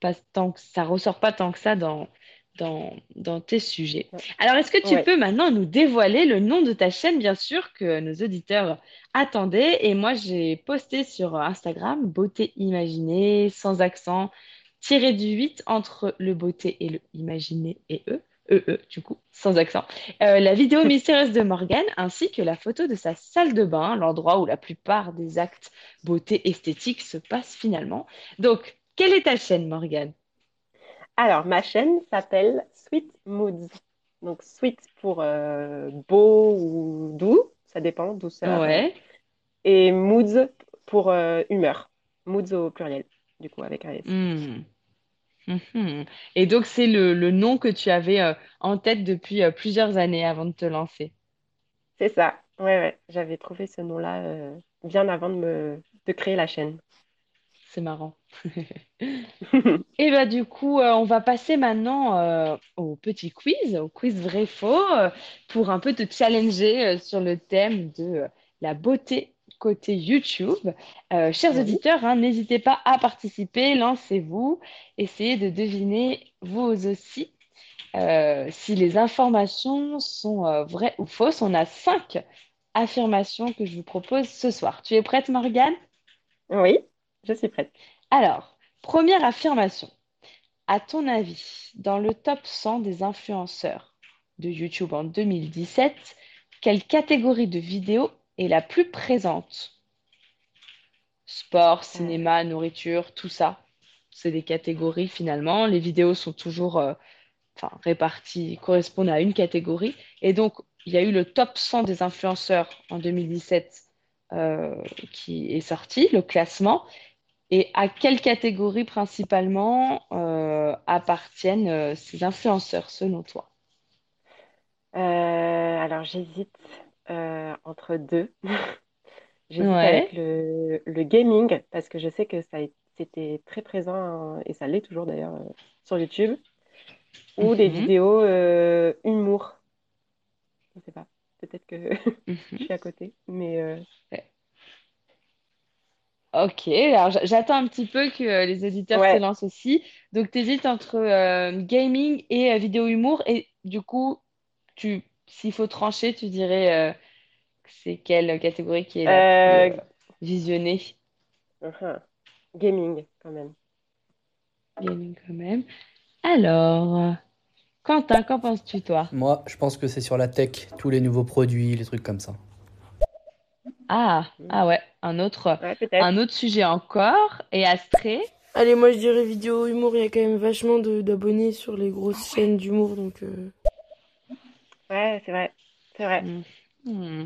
pas tant que ça ressort pas tant que ça dans, dans, dans tes sujets. Alors, est-ce que tu Ouais. peux maintenant nous dévoiler le nom de ta chaîne, bien sûr, que nos auditeurs attendaient? Et moi, j'ai posté sur Instagram Beauté imaginée, sans accent, tiré du 8 entre le beauté et le imaginé et eux. E, E, du coup, sans accent. Euh, la vidéo (laughs) mystérieuse de Morgane, ainsi que la photo de sa salle de bain, l'endroit où la plupart des actes beauté esthétique se passent finalement. Donc, quelle est ta chaîne, Morgane? Alors, ma chaîne s'appelle Sweet Moods. Donc, sweet pour euh, beau ou doux, ça dépend, douceur. Ouais. Et moods pour euh, humeur. Moods au pluriel, du coup, avec un S. Hmm. Mhm. Et donc, c'est le, le nom que tu avais euh, en tête depuis plusieurs années avant de te lancer. C'est ça. Ouais, ouais. J'avais trouvé ce nom-là bien avant de me de créer la chaîne. C'est marrant. (laughs) Et bah du coup, euh, on va passer maintenant euh, au petit quiz, au quiz vrai-faux, euh, pour un peu te challenger sur le thème de la beauté côté YouTube. Chers auditeurs, hein, n'hésitez pas à participer, lancez-vous, essayez de deviner vous aussi si les informations sont vraies ou fausses. On a cinq affirmations que je vous propose ce soir. Tu es prête, Morgane? Oui, je suis prête. Alors, première affirmation. À ton avis, dans le top 100 des influenceurs de YouTube en 2017, quelle catégorie de vidéos est la plus présente? Sport, cinéma, nourriture, tout ça. C'est des catégories finalement. Les vidéos sont toujours euh, enfin, réparties, correspondent à une catégorie. Et donc, il y a eu le top 100 des influenceurs en 2017 euh, qui est sorti, le classement. Et à quelle catégorie principalement euh, appartiennent euh, ces influenceurs selon toi? Euh, alors, j'hésite entre deux. (laughs) J'hésite Ouais. avec le, le gaming parce que je sais que ça c'était très présent hein, et ça l'est toujours d'ailleurs sur YouTube ou des Mhm. vidéos humour. Je sais pas, peut-être que (laughs) Mhm. je suis à côté, mais Ok, alors j'attends un petit peu que euh, les auditeurs se ouais. lancent aussi. Donc, tu hésites entre euh, gaming et euh, vidéo humour. Et du coup, tu, s'il faut trancher, tu dirais euh, que c'est quelle catégorie qui est la plus Euh, euh, visionnée? uhum. Gaming quand même. Gaming quand même. Alors, Quentin, qu'en penses-tu, toi? Moi, je pense que c'est sur la tech, tous les nouveaux produits, les trucs comme ça. Ah, ah ouais, un autre, Ouais, un autre sujet encore. Et Astrée? Allez, moi je dirais vidéo humour, il y a quand même vachement d'abonnés sur les grosses chaînes d'humour, donc euh, Ouais, c'est vrai. C'est vrai. Hmm.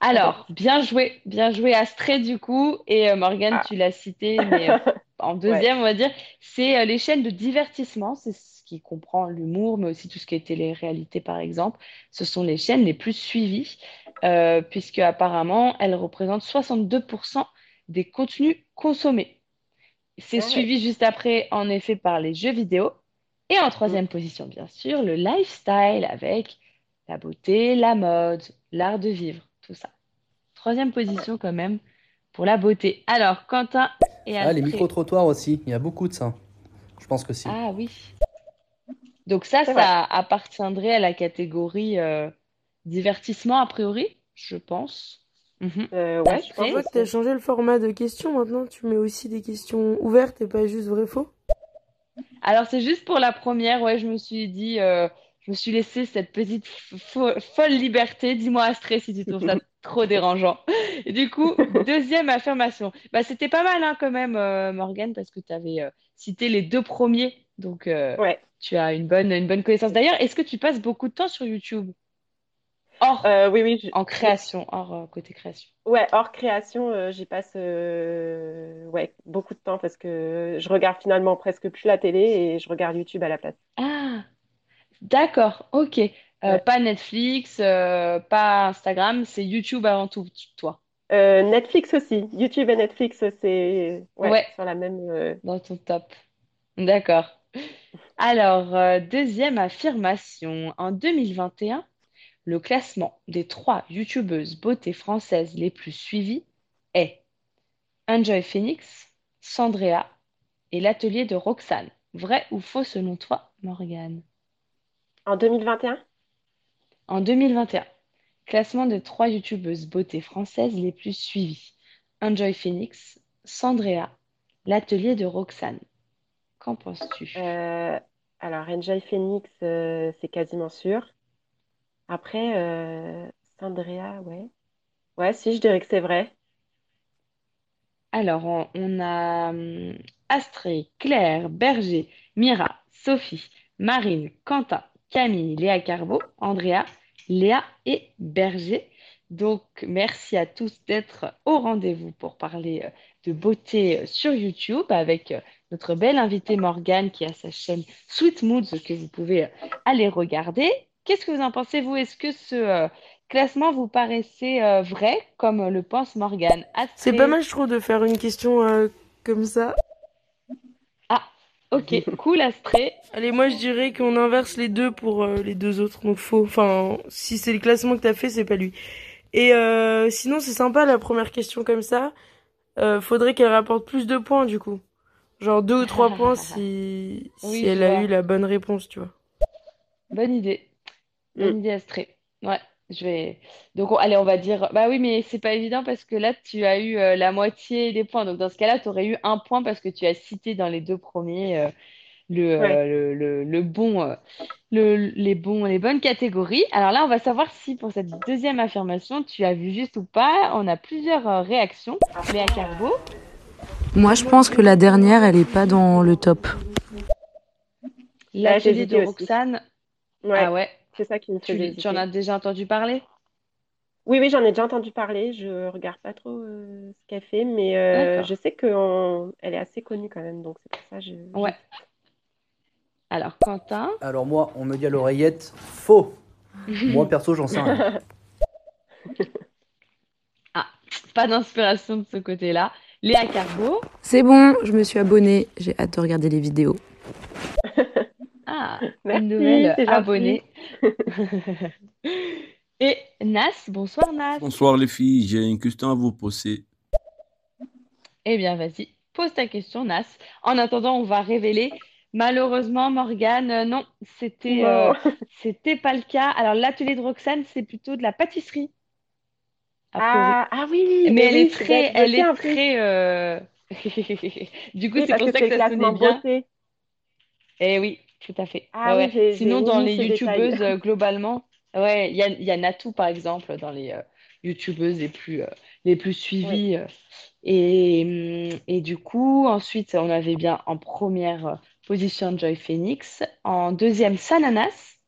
Alors, bien joué, bien joué Astrée du coup. Et euh, Morgane, Ah. tu l'as cité, mais euh, en (laughs) deuxième, on va dire, c'est euh, les chaînes de divertissement. C'est qui comprend l'humour, mais aussi tout ce qui est télé-réalité, par exemple. Ce sont les chaînes les plus suivies, euh, puisque apparemment, elles représentent 62% des contenus consommés. C'est Ah ouais. suivi juste après, en effet, par les jeux vidéo. Et en troisième position, bien sûr, le lifestyle avec la beauté, la mode, l'art de vivre, tout ça. Troisième position quand même pour la beauté. Alors, Quentin et Ah, les micro-trottoirs aussi, il y a beaucoup de ça. Je pense que si. Ah oui. Donc ça, ça appartiendrait à la catégorie euh, divertissement a priori, je pense. Euh, ouais, je pense que aussi. t'as changé le format de questions maintenant, tu mets aussi des questions ouvertes et pas juste vrai-faux. Alors c'est juste pour la première, ouais, je me suis dit, euh, je me suis laissé cette petite fo- folle liberté. Dis-moi Astrée si tu trouves ça (laughs) trop dérangeant. Et du coup, deuxième affirmation. Bah, c'était pas mal hein, quand même, euh, Morgane, parce que tu avais euh, cité les deux premiers. Donc euh, Ouais. tu as une bonne, une bonne connaissance. D'ailleurs, est-ce que tu passes beaucoup de temps sur YouTube? Hors, Euh, oui, oui. je- en création, hors euh, côté création. Ouais, hors création, euh, j'y passe ouais, beaucoup de temps parce que je regarde finalement presque plus la télé et je regarde YouTube à la place. Ah, d'accord, ok. Ouais. pas Netflix, pas Instagram, c'est YouTube avant tout, toi, Euh, Netflix aussi. YouTube et Netflix, c'est ouais, Ouais. sur la même. euh, dans ton top. D'accord. Alors, euh, deuxième affirmation. En 2021, le classement des trois YouTubeuses beauté françaises les plus suivies est Enjoy Phoenix, Sandrea et l'atelier de Roxane. Vrai ou faux selon toi, Morgane? En 2021? En 2021, classement de trois youtubeuses beauté françaises les plus suivies. Enjoy Phoenix, Sandrea, l'atelier de Roxane. Qu'en penses-tu? Euh, alors, Enjoy Phoenix, euh, c'est quasiment sûr. Après, euh, Sandrea, ouais. Ouais, si, je dirais que c'est vrai. Alors, on, on a hum, Astrid, Claire, Berger, Mira, Sophie, Marine, Quentin, Camille, Léa Carbo, Andrea, Léa et Berger. Donc, merci à tous d'être au rendez-vous pour parler de beauté sur YouTube avec notre belle invitée Morgane qui a sa chaîne Sweet Moods que vous pouvez euh, aller regarder. Qu'est-ce que vous en pensez, vous? Est-ce que ce euh, classement vous paraissait euh, vrai, comme le pense Morgane? C'est pas mal, je trouve, de faire une question euh, comme ça. Ah, ok, (laughs) cool, Astrée. Allez, moi je dirais qu'on inverse les deux pour euh, les deux autres. Donc faux. Enfin, si c'est le classement que t'as fait, c'est pas lui. Et euh, sinon, c'est sympa la première question comme ça. Faudrait qu'elle rapporte plus de points du coup. Genre deux ou trois (laughs) points si, si Oui, elle a eu la bonne réponse, tu vois. Bonne idée. Bonne Mm. idée, Astrée. Ouais, je vais. Donc, on- allez, on va dire. Bah oui, mais c'est pas évident parce que là, tu as eu euh, la moitié des points. Donc, dans ce cas-là, tu aurais eu un point parce que tu as cité dans les deux premiers euh, le, Ouais. euh, le, le, le bon, le, les bons, les bonnes catégories. Alors là, on va savoir si pour cette deuxième affirmation, tu as vu juste ou pas. On a plusieurs réactions. Léa Carbo. Moi, je pense que la dernière, elle est pas dans le top. L'atelier j'hésitais de. Roxane. Ouais, Ah ouais, c'est ça qui me tu, faisait tu en as déjà entendu parler? Oui, oui, j'en ai déjà entendu parler. Je regarde pas trop euh, ce qu'elle fait, mais euh, je sais qu'elle est assez connue quand même, donc c'est pour ça que je, Ouais. Alors, Quentin? Alors moi, on me dit à l'oreillette, faux. (laughs) Moi, perso, j'en sais rien. Ah, pas d'inspiration de ce côté-là. Léa Carbo. C'est bon, je me suis abonnée. J'ai hâte de regarder les vidéos. Ah, Merci, une nouvelle abonnée. (laughs) Et Nas, bonsoir Nas. Bonsoir les filles, j'ai une question à vous poser. Eh bien, vas-y, pose ta question, Nas. En attendant, on va révéler. Malheureusement, Morgane, euh, non, c'était euh, Non. c'était pas le cas. Alors, l'atelier de Roxane, c'est plutôt de la pâtisserie. Ah, ah oui, Mais mais elle oui, est très, elle est très. euh, (laughs) Du coup, Oui, c'est pour que ça que ça sonnait bien. Eh oui, tout à fait. Ah Ouais, oui, Sinon, dans les youtubeuses, euh, (laughs) globalement, ouais, il y a, y a Natou, par exemple, dans les euh, youtubeuses les plus, euh, les plus suivies. Et, hum, et du coup, ensuite, on avait bien en première position Joy Phoenix, en deuxième Sananas,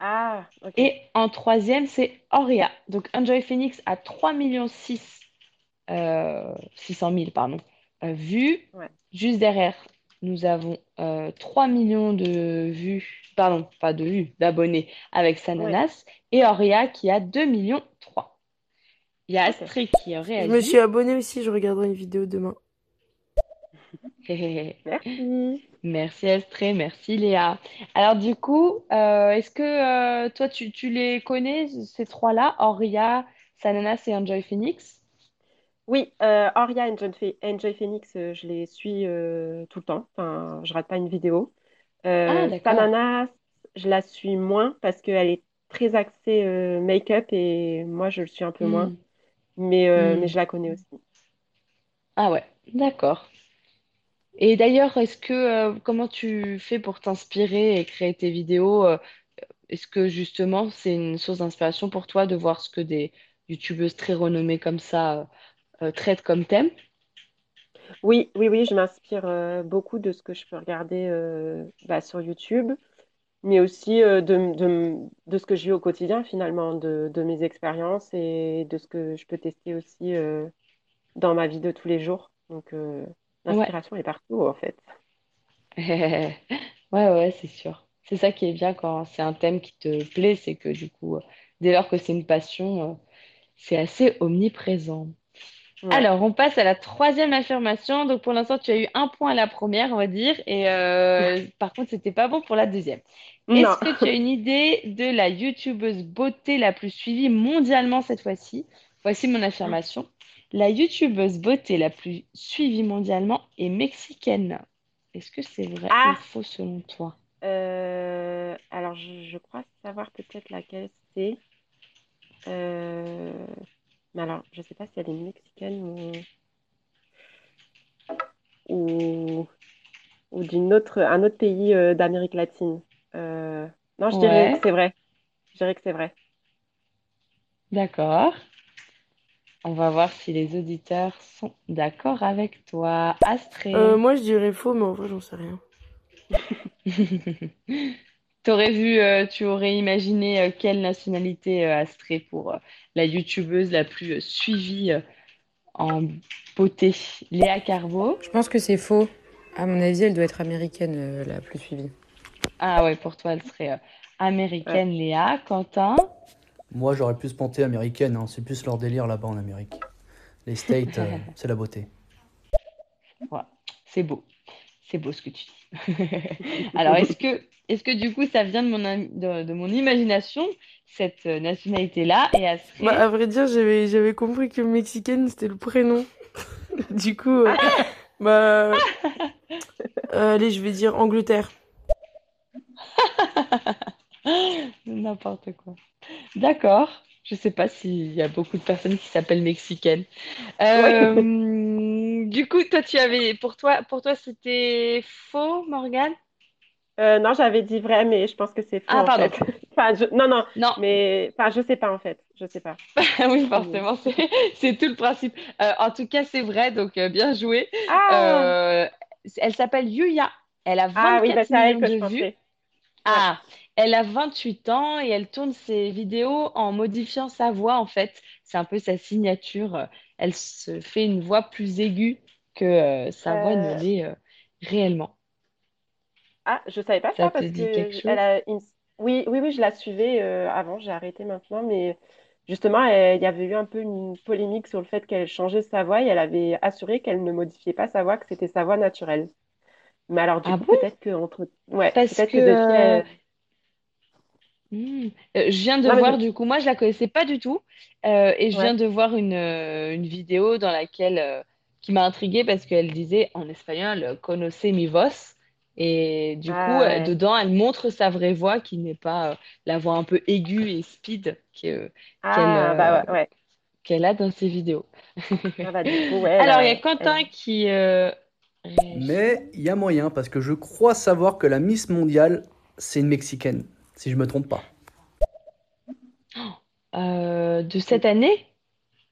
Ah, ok. et en troisième, c'est Auria. Donc, Enjoy Phoenix a 3 millions 6, euh, 600 000 pardon, euh, vues. Ouais. Juste derrière, nous avons euh, 3 millions de vues, pardon, pas de vues, d'abonnés avec Ouais. Sananas. Et Auria qui a 2 millions 3. Il y a. Astrid qui a Je me suis abonnée aussi, je regarderai une vidéo demain. (laughs) Merci. Merci Astrid, merci Léa. Alors du coup, euh, est-ce que euh, toi tu, tu les connais, ces trois-là, Auria, Sananas et Enjoy Phoenix? Oui, euh, Auria et Enjoy Phoenix, euh, je les suis tout le temps. Enfin, je rate pas une vidéo. Ah. Sananas, je la suis moins parce qu'elle est très axée make-up et moi, je le suis un peu moins. Hmm, Mais, euh, mais hmm. je la connais aussi. Ah ouais, d'accord. Et d'ailleurs, est-ce que euh, comment tu fais pour t'inspirer et créer tes vidéos? euh, Est-ce que justement c'est une source d'inspiration pour toi de voir ce que des youtubeuses très renommées comme ça euh, traitent comme thème? Oui, oui, oui, je m'inspire beaucoup de ce que je peux regarder bah, sur YouTube, mais aussi de, ce que je vis au quotidien finalement, de, mes expériences et de ce que je peux tester aussi dans ma vie de tous les jours. Donc, Ouais. l'inspiration est partout en fait. (laughs) Ouais, ouais, c'est sûr. C'est ça qui est bien quand c'est un thème qui te plaît, c'est que du coup, dès lors que c'est une passion, euh, c'est assez omniprésent. Ouais. Alors, on passe à la troisième affirmation. Donc, pour l'instant, tu as eu un point à la première, on va dire. Et euh, par contre, c'était pas bon pour la deuxième. Est-ce que tu as une idée de la youtubeuse beauté la plus suivie mondialement cette fois-ci? Voici mon affirmation. La youtubeuse beauté la plus suivie mondialement est mexicaine. Est-ce que c'est vrai Ah, ou faux selon toi? euh, alors je, je crois savoir peut-être laquelle c'est. Euh, mais alors, je sais pas si elle est mexicaine ou, ou, ou d'une autre, un autre pays euh, d'Amérique latine. Non, je dirais que c'est vrai. Je dirais que c'est vrai. d'accord. On va voir si les auditeurs sont d'accord avec toi. Euh, Astrée. moi, je dirais faux, mais en vrai, j'en sais rien. (laughs) T'aurais vu, euh, tu aurais imaginé euh, quelle nationalité euh, Astrée pour euh, la youtubeuse la plus euh, suivie euh, en beauté, Léa Carbo? Je pense que c'est faux. À mon avis, elle doit être américaine, euh, la plus suivie. Ah ouais, pour toi, elle serait euh, Ouais. américaine, Léa. Quentin? Moi, j'aurais plus pensé américaine, hein. C'est plus leur délire là-bas en Amérique. Les States, euh, (laughs) c'est la beauté. Voilà, c'est beau. C'est beau ce que tu dis. (laughs) Alors, est-ce que, est-ce que du coup, ça vient de mon, de, de mon imagination, cette euh, nationalité-là, et Bah, à vrai dire, j'avais j'avais compris que mexicaine, c'était le prénom. (laughs) Du coup, euh, bah, euh, allez, je vais dire Angleterre. N'importe quoi. D'accord. Je sais pas s'il y a beaucoup de personnes qui s'appellent mexicaines. Ouais. Euh, du coup, toi, tu avais, pour toi, pour toi, c'était faux, Morgane? Euh, non, j'avais dit vrai, mais je pense que c'est faux Ah, en pardon. fait. (laughs) Enfin, je- non, non, Non. mais enfin, je sais pas en fait. Je sais pas. (laughs) Oui, forcément, c'est, c'est tout le principe. Euh, en tout cas, c'est vrai, donc euh, bien joué. Ah, elle s'appelle Yuya. Elle a ah oui, bah, 24 c'est à elle millions que je de vues. Ah, elle a 28 ans et elle tourne ses vidéos en modifiant sa voix, en fait. C'est un peu sa signature. Elle se fait une voix plus aiguë que euh, sa voix ne Euh, l'est euh, réellement. Ah, je savais pas Ça parce dit que elle a une... Oui, oui, oui, je la suivais euh, avant, j'ai arrêté maintenant, mais justement, il y avait eu un peu une polémique sur le fait qu'elle changeait sa voix et elle avait assuré qu'elle ne modifiait pas sa voix, que c'était sa voix naturelle. Mais alors, du Ah coup, bon? peut-être que entre... ouais, Parce peut-être que que depuis, elle... hmm, euh, je viens de voir, du coup, moi je la connaissais pas du tout. Euh, et je viens de voir une, euh, une vidéo dans laquelle euh, qui m'a intriguée parce qu'elle disait en espagnol Conoce mi voz. Et du coup, Ah ouais. dedans, elle montre sa vraie voix qui n'est pas euh, la voix un peu aiguë et speed que- Ah, bah ouais, ouais. qu'elle a dans ses vidéos. Ah, bah, du coup, ouais, (laughs) elle Alors, il y a. Quentin qui euh. Mais il y a moyen, parce que je crois savoir que la Miss mondiale, c'est une Mexicaine, si je me trompe pas. Euh, de cette année?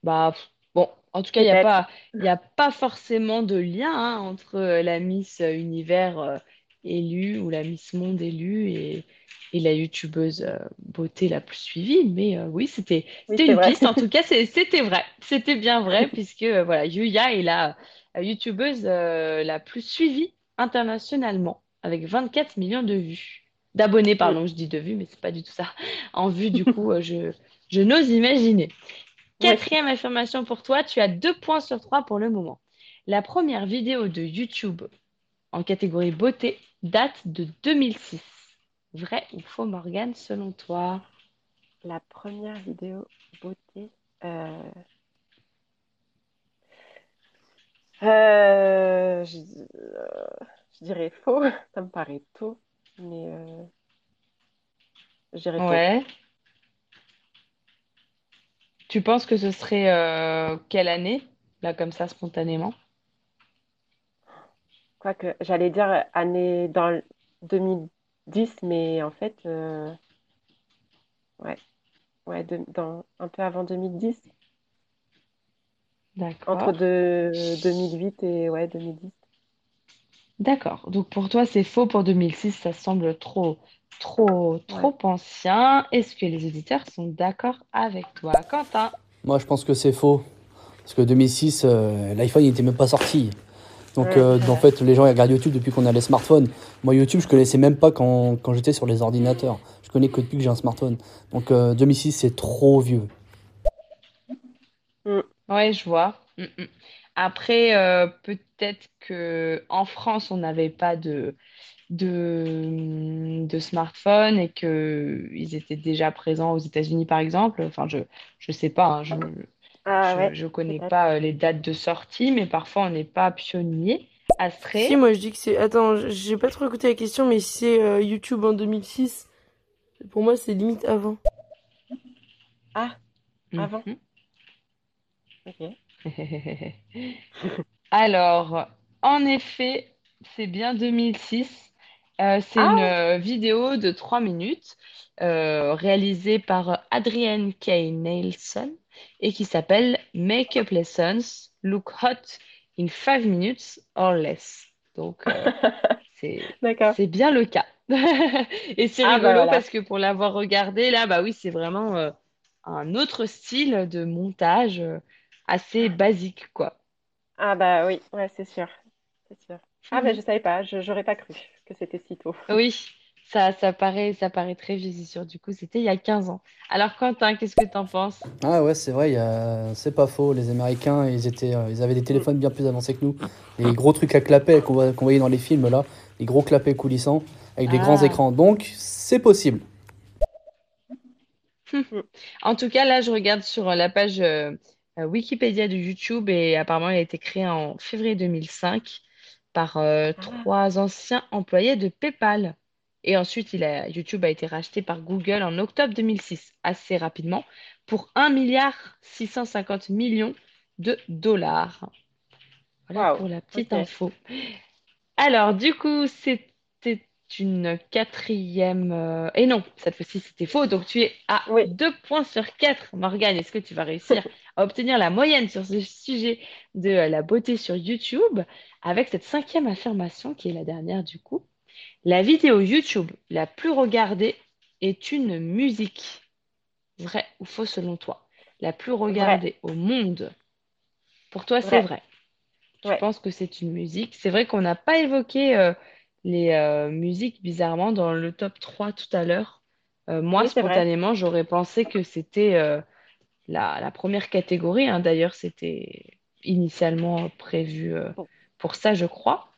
Bah, bon, en tout cas, il n'y a pas, il y a pas forcément de lien hein, entre euh, la Miss Univers euh, élue ou la Miss Monde élue et, et la youtubeuse euh, beauté la plus suivie. Mais euh, oui, c'était, Oui, une vrai. piste. En tout cas, (laughs) c'était vrai. C'était bien vrai, puisque euh, voilà, Yuya est la, la youtubeuse euh, la plus suivie internationalement, avec 24 millions de vues. D'abonnés, pardon, je dis de vues, mais c'est pas du tout ça. En vue, du coup, euh, je, je n'ose imaginer. Quatrième affirmation pour toi, tu as deux points sur trois pour le moment. La première vidéo de YouTube en catégorie beauté date de 2006. Vrai ou faux, Morgane, selon toi? La première vidéo beauté. euh, euh, je, je dirais faux. (laughs) Ça me paraît tôt, mais euh, faux. Ouais. Tu penses que ce serait euh, quelle année? Là, comme ça, spontanément? Quoique, j'allais dire année dans le 2010, mais en fait, euh, ouais, ouais, de- dans, un peu avant 2010, entre D'accord. de, 2008 et ouais, 2010. D'accord. Donc pour toi, c'est faux pour 2006, ça semble trop, trop, Ouais. trop ancien. Est-ce que les auditeurs sont d'accord avec toi? Quentin? Moi, je pense que c'est faux. Parce que 2006, euh, l'iPhone n'était même pas sorti. Donc, Ouais. euh, en fait, les gens regardent YouTube depuis qu'on a les smartphones. Moi, YouTube, je connaissais même pas quand, quand j'étais sur les ordinateurs. Je connais que depuis que j'ai un smartphone. Donc, euh, 2006, c'est trop vieux. Mm. Ouais, je vois. Mm, mm. Après, euh, peut-être que en France, on n'avait pas de, de, de smartphone et que ils étaient déjà présents aux États-Unis, par exemple. Enfin, je je sais pas. hein, je, Ah Je ouais, je connais pas euh, les dates de sortie, mais parfois on n'est pas pionnier. Si, Astrée, moi je dis que c'est. Attends, j'ai pas trop écouté la question, mais si c'est euh, YouTube en 2006, pour moi c'est limite avant. Ah, avant. Mhm. Ok. (laughs) Alors, en effet, c'est bien 2006. Euh, c'est Ah. une euh, vidéo de 3 minutes euh, réalisée par Adrienne K. Nelson et qui s'appelle Makeup Lessons Look Hot in 5 minutes or less. Donc, euh, (laughs) c'est bien le cas. (laughs) Et c'est Ah, bah rigolo voilà. parce que pour l'avoir regardé, là, bah oui, c'est vraiment un autre style de montage assez basique, quoi. Ah bah oui, ouais, c'est sûr. C'est sûr. Ah Mhm. bah je savais pas, je j'aurais pas cru que c'était si tôt. Oui, ça, ça paraît, ça paraît très vieux, c'est sûr. Du coup, c'était il y a 15 ans. Alors, Quentin, qu'est-ce que t'en penses? Ah ouais, c'est vrai, il y a... c'est pas faux. Les Américains, ils étaient, euh, ils avaient des téléphones bien plus avancés que nous. Les gros trucs à clapet qu'on voit- qu'on voyait dans les films là, les gros clapets coulissants avec des grands Ah. écrans. Donc, c'est possible. (laughs) En tout cas, là, je regarde sur euh, la page euh, euh, Wikipédia de YouTube et apparemment, il a été créé en février 2005 par euh, Ah. trois anciens employés de PayPal. Et ensuite, il a, YouTube a été racheté par Google en octobre 2006, assez rapidement, pour 1 milliard 650 millions de dollars. Voilà Waouh, pour la petite ok. info. Alors, du coup, c'était une quatrième. euh, Et non, cette fois-ci, c'était faux. Donc, tu es à Oui. 2 points sur 4. Morgane, est-ce que tu vas réussir à obtenir la moyenne sur ce sujet de la beauté sur YouTube avec cette cinquième affirmation qui est la dernière du coup? La vidéo YouTube la plus regardée est une musique. Vrai ou faux selon toi? La plus regardée au monde. Pour toi, c'est Vrai. vrai. Je Ouais. pense que c'est une musique. C'est vrai qu'on n'a pas évoqué euh, les euh, musiques bizarrement dans le top 3 tout à l'heure. Euh, moi, Oui, spontanément, j'aurais pensé que c'était euh, la, la première catégorie. hein. D'ailleurs, c'était initialement prévu euh, pour ça, je crois.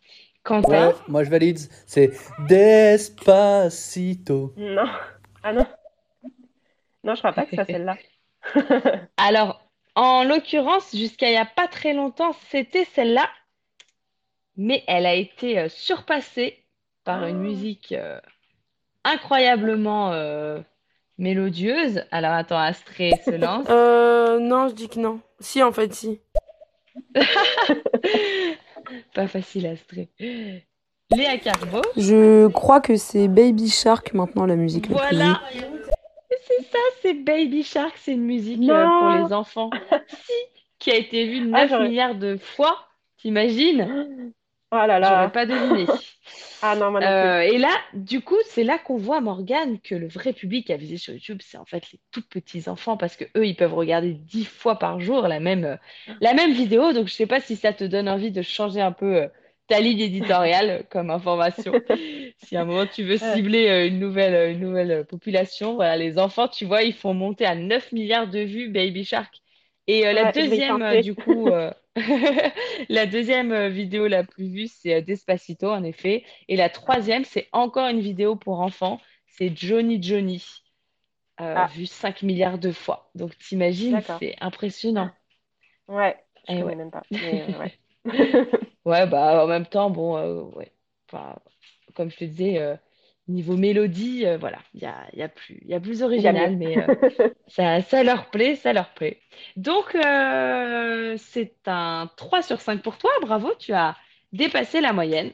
Quentin, Ouais, moi je valide. C'est Despacito. Non. Ah non. Non, je crois pas que c'est celle-là. (laughs) alors, en l'occurrence, jusqu'à il n'y a pas très longtemps, c'était celle-là, mais elle a été surpassée par une musique euh, incroyablement euh, mélodieuse. Alors, attends, Astrée se lance. Euh, non, je dis que non. Si, en fait, si. (laughs) Pas facile, Astrée. Léa Carbo, Je crois que c'est Baby Shark maintenant la musique la plus vue. voilà. C'est ça, c'est Baby Shark, c'est une musique euh, pour les enfants. Si, qui a été vue 9 Ah, milliards de fois, t'imagines? Oh là J'aurais là. pas deviné. (laughs) Ah non. Euh, et là, du coup, c'est là qu'on voit Morgane que le vrai public à viser sur YouTube, c'est en fait les tout petits enfants parce que eux, ils peuvent regarder dix fois par jour la même, euh, la même vidéo. Donc, je sais pas si ça te donne envie de changer un peu euh, ta ligne éditoriale (laughs) comme information. (laughs) Si à un moment tu veux cibler euh, une nouvelle, une nouvelle population, voilà, les enfants, tu vois, ils font monter à 9 milliards de vues Baby Shark. Et euh, la je vais y deuxième, euh, du coup, euh, (laughs) la deuxième euh, vidéo la plus vue, c'est euh, Despacito, en effet. Et la troisième, c'est encore une vidéo pour enfants, c'est Johnny Johnny, euh, Ah. vue 5 milliards de fois. Donc t'imagines, c'est impressionnant. Ouais, je Eh ouais. même pas. (laughs) Mais, euh, ouais. Ouais, bah en même temps, bon, euh, ouais. Enfin, comme je te disais, euh, niveau mélodie, euh, voilà, il y a, y a plus, il y a plus original, mais euh, (laughs) ça, ça leur plaît, ça leur plaît. Donc, euh, c'est un 3 sur 5 pour toi, bravo, tu as dépassé la moyenne.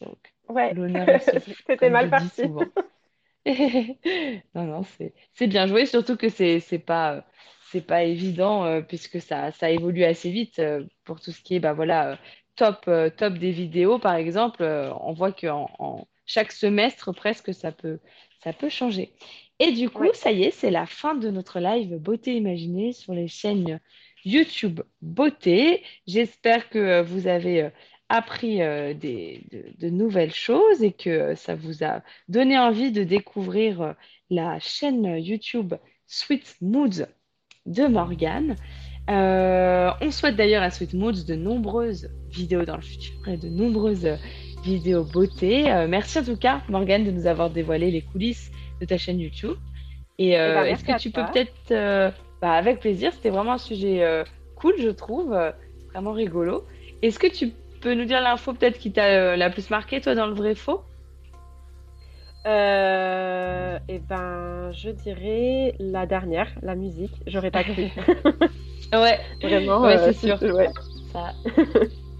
Donc, Ouais. l'honneur est sauf, (laughs) C'était mal parti. (laughs) Non, non, c'est bien joué, surtout que c'est pas, c'est pas évident euh, puisque ça, ça évolue assez vite euh, pour tout ce qui est bah, voilà, euh, top, top des vidéos, par exemple. on voit qu'en en chaque semestre, presque, ça peut, ça peut changer. Et du coup, Ouais. ça y est, c'est la fin de notre live Beauté Imaginée sur les chaînes YouTube Beauté. J'espère que euh, vous avez euh, appris euh, des, de, de nouvelles choses et que euh, ça vous a donné envie de découvrir euh, la chaîne YouTube Sweet Moods de Morgane. On souhaite d'ailleurs à Sweet Moods de nombreuses vidéos dans le futur et de nombreuses euh, vidéos beauté. Euh, merci en tout cas, Morgane, de nous avoir dévoilé les coulisses de ta chaîne YouTube. Et euh, Eh ben, est-ce merci que tu peux peut-être euh, Bah, avec plaisir, c'était vraiment un sujet euh, cool, je trouve, euh, vraiment rigolo. Est-ce que tu peux nous dire l'info peut-être qui t'a euh, la plus marqué, toi, dans le vrai faux? Euh, et ben, je dirais la dernière, la musique. J'aurais pas cru. (laughs) Ouais, Vraiment, ouais, euh, c'est sûr. ouais. Ça,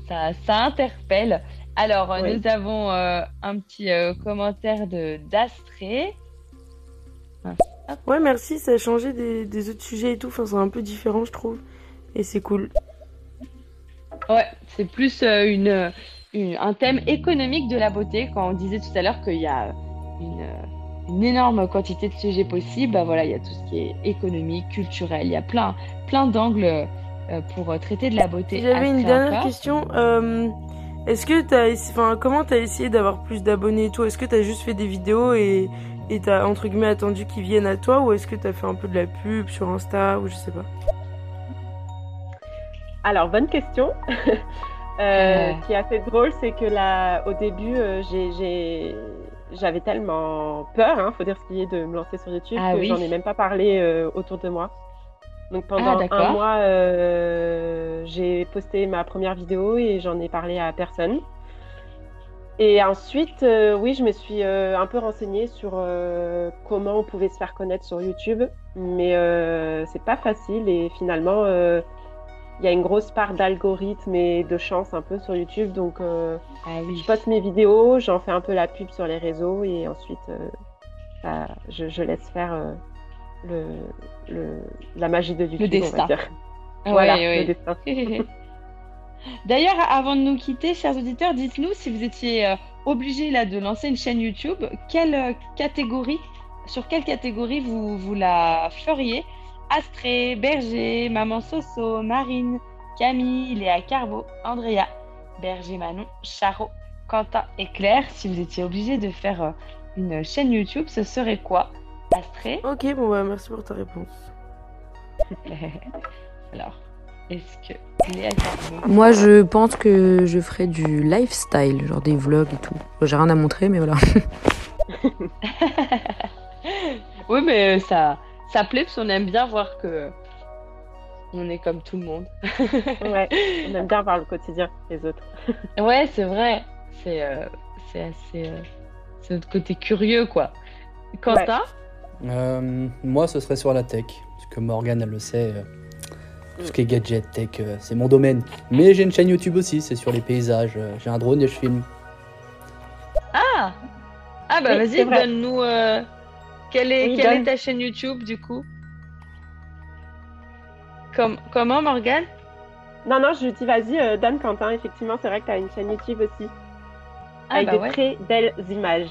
ça, ça interpelle. Alors, euh, Oui. nous avons euh, un petit euh, commentaire de d'Astrée. Ouais, merci, ça a changé des, des autres sujets et tout. Enfin, c'est un peu différent, je trouve. Et c'est cool. Ouais, c'est plus euh, une, une- un thème économique de la beauté. Quand on disait tout à l'heure qu'il y a une, une énorme quantité de sujets possibles, bah voilà, il y a tout ce qui est économique, culturel. Il y a plein, plein d'angles pour traiter de la beauté. J'avais une dernière encore. question. Est-ce que t'as, enfin, comment t'as essayé d'avoir plus d'abonnés et tout? Est-ce que t'as juste fait des vidéos et et t'as entre guillemets attendu qu'ils viennent à toi? Ou est-ce que t'as fait un peu de la pub sur Insta? Ou je sais pas Alors, bonne question. (laughs) Euh, Ouais. Ce qui est assez drôle, c'est que là, au début, euh, j'ai, j'ai- j'avais tellement peur, hein, faut dire ce qui est, de me lancer sur YouTube, Ah que oui. j'en ai même pas parlé euh, autour de moi. Donc pendant d'accord. un mois, euh, j'ai posté ma première vidéo et j'en ai parlé à personne. Et ensuite, euh, oui, je me suis euh, un peu renseignée sur comment on pouvait se faire connaître sur YouTube, mais c'est pas facile et finalement, il y a une grosse part d'algorithme et de chance un peu sur YouTube. Donc, Ah oui. je poste mes vidéos, j'en fais un peu la pub sur les réseaux et ensuite, ça- je, je laisse faire le, le- la magie de YouTube, on destin. va dire. Voilà, ouais, le destin. (laughs) D'ailleurs, avant de nous quitter, chers auditeurs, dites-nous si vous étiez euh, obligés là de lancer une chaîne YouTube, quelle euh, catégorie, sur quelle catégorie vous, vous la feriez? Astrée, Berger, Maman Soso, Marine, Camille, Léa Carbo, Andrea, Berger Manon, Charo, Quentin et Claire. Si vous étiez obligés de faire euh, une chaîne YouTube, ce serait quoi? Astrée? Ok, bon bah merci pour ta réponse. (laughs) Alors, est-ce que Léa Carbo... Moi, je pense que je ferais du lifestyle, genre des vlogs et tout. J'ai rien à montrer, mais voilà. (laughs) Oui, mais ça, ça plaît parce qu'on aime bien voir que on est comme tout le monde. (laughs) Ouais, on aime bien voir le quotidien des autres. Ouais, c'est vrai. C'est euh, c'est assez. euh, c'est notre côté curieux, quoi. Quentin? Euh, moi, ce serait sur la tech. Parce que Morgane, elle le sait. euh, tout ce qui est gadget, tech, euh, c'est mon domaine. Mais j'ai une chaîne YouTube aussi, c'est sur les paysages. J'ai un drone et je filme. Ah Ah, bah Oui, vas-y, donne-nous. euh, quelle est, Oui, quelle donne. est ta chaîne YouTube, du coup? Comme, Comment, Morgane? Non, non, je dis vas-y, euh, donne Quentin. Effectivement, c'est vrai que tu as une chaîne YouTube aussi. Ah, avec bah de ouais. très belles images.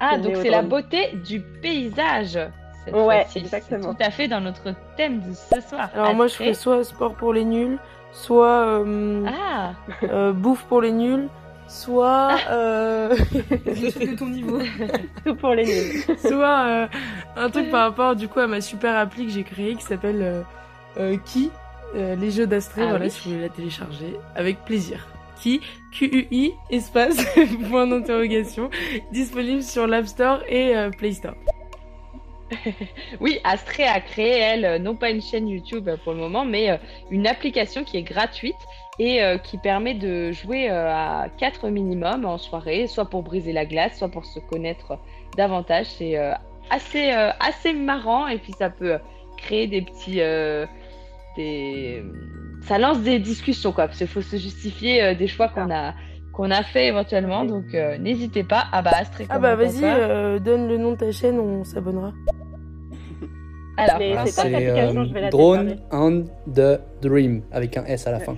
Ah, donc c'est la beauté du paysage. cette Ouais, fois-ci. exactement. C'est Tout à fait dans notre thème de ce soir. Alors moi je ferais soit sport pour les nuls, soit euh, Ah euh, bouffe pour les nuls, soit euh... (laughs) des trucs de ton niveau. (laughs) Tout pour les nuls. soit euh, un truc par rapport du coup à ma super appli que j'ai créée qui s'appelle euh, euh, Qui euh, les jeux d'Astrée Ah voilà oui. si vous voulez la télécharger avec plaisir qui Q-U-I espace (laughs) point d'interrogation disponible sur l'App Store et euh, Play Store (laughs) Oui, Astrée a créé, elle, euh, non pas une chaîne YouTube euh, pour le moment, mais une application qui est gratuite et qui permet de jouer à 4 minimum en soirée, soit pour briser la glace, soit pour se connaître davantage. C'est assez, assez marrant et puis ça peut créer des petits... des... Ça lance des discussions, quoi, parce qu'il faut se justifier euh, des choix qu'on a, qu'on a fait éventuellement. Donc euh, n'hésitez pas. Ah bah Astrée, ah bah vas-y euh, donne le nom de ta chaîne on s'abonnera (laughs) Alors, Ah, c'est l'application, euh, je vais la Drone and the Dream avec un S à la fin.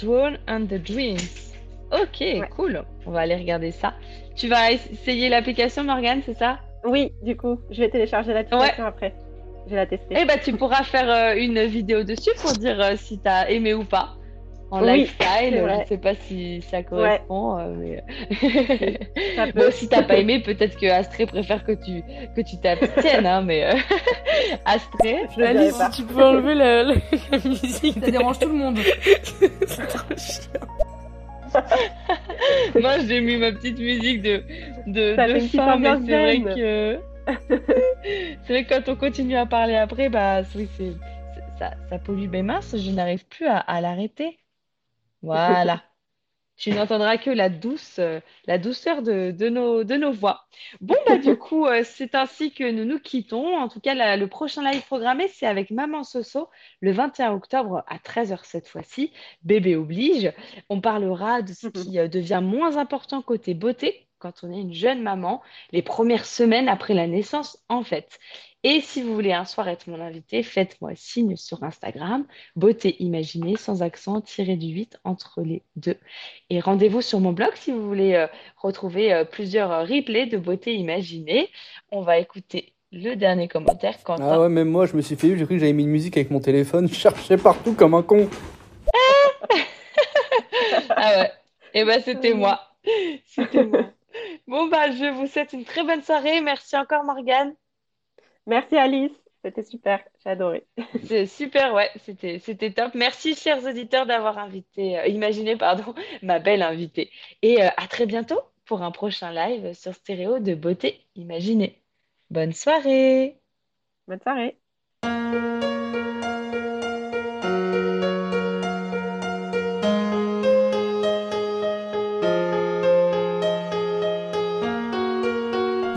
Drone and the Dreams. Ok, cool. On va aller regarder ça. Tu vas essayer l'application, Morgane, c'est ça? Oui, du coup, je vais télécharger l'application après. Je vais la tester. Eh ben, tu pourras faire euh, une vidéo dessus pour dire euh, si t'as aimé ou pas. En Oui, lifestyle, je ne sais pas si ça correspond, euh, mais (laughs) Ça bon, peut. si t'as pas aimé, peut-être que Astrée préfère que tu que tu t'abstiennes, hein, mais euh, (laughs) Astrée, Je le dirai Alice pas. si tu peux enlever la, la, la musique Ça dérange tout le monde. (laughs) c'est trop chiant moi j'ai mis ma petite musique de de, Ça de fin, mais c'est vrai que c'est vrai que quand on continue à parler après, bah oui, c'est ça, ça pollue mes mains, je n'arrive plus à, à l'arrêter. Voilà. (laughs) Tu n'entendras que la douce, euh, la douceur de, de nos, de nos voix. Bon, bah, du (laughs) coup, euh, c'est ainsi que nous nous quittons. En tout cas, la- le prochain live programmé, c'est avec Maman Soso, le 21 octobre à 13h cette fois-ci. Bébé oblige. On parlera de ce qui euh, devient moins important côté beauté quand on est une jeune maman, les premières semaines après la naissance, en fait. Et si vous voulez un soir être mon invité, faites-moi signe sur Instagram, beauté imaginée, sans accent, tiré du 8 entre les deux. Et rendez-vous sur mon blog si vous voulez euh, retrouver euh, plusieurs euh, replays de beauté imaginée. On va écouter le dernier commentaire. Quentin. Ah ouais, même moi, je me suis fait eu, j'ai cru que j'avais mis une musique avec mon téléphone, (laughs) je cherchais partout comme un con. Ah ouais. Et ben c'était moi. (laughs) C'était moi. Bon bah je vous souhaite une très bonne soirée. Merci encore Morgane. Merci Alice, c'était super, j'ai adoré. (laughs) C'est super, ouais, c'était c'était top. Merci chers auditeurs d'avoir invité, euh, imaginé pardon, (laughs) ma belle invitée. Et euh, à très bientôt pour un prochain live sur Stéréo de beauté imaginée. Bonne soirée. Bonne soirée.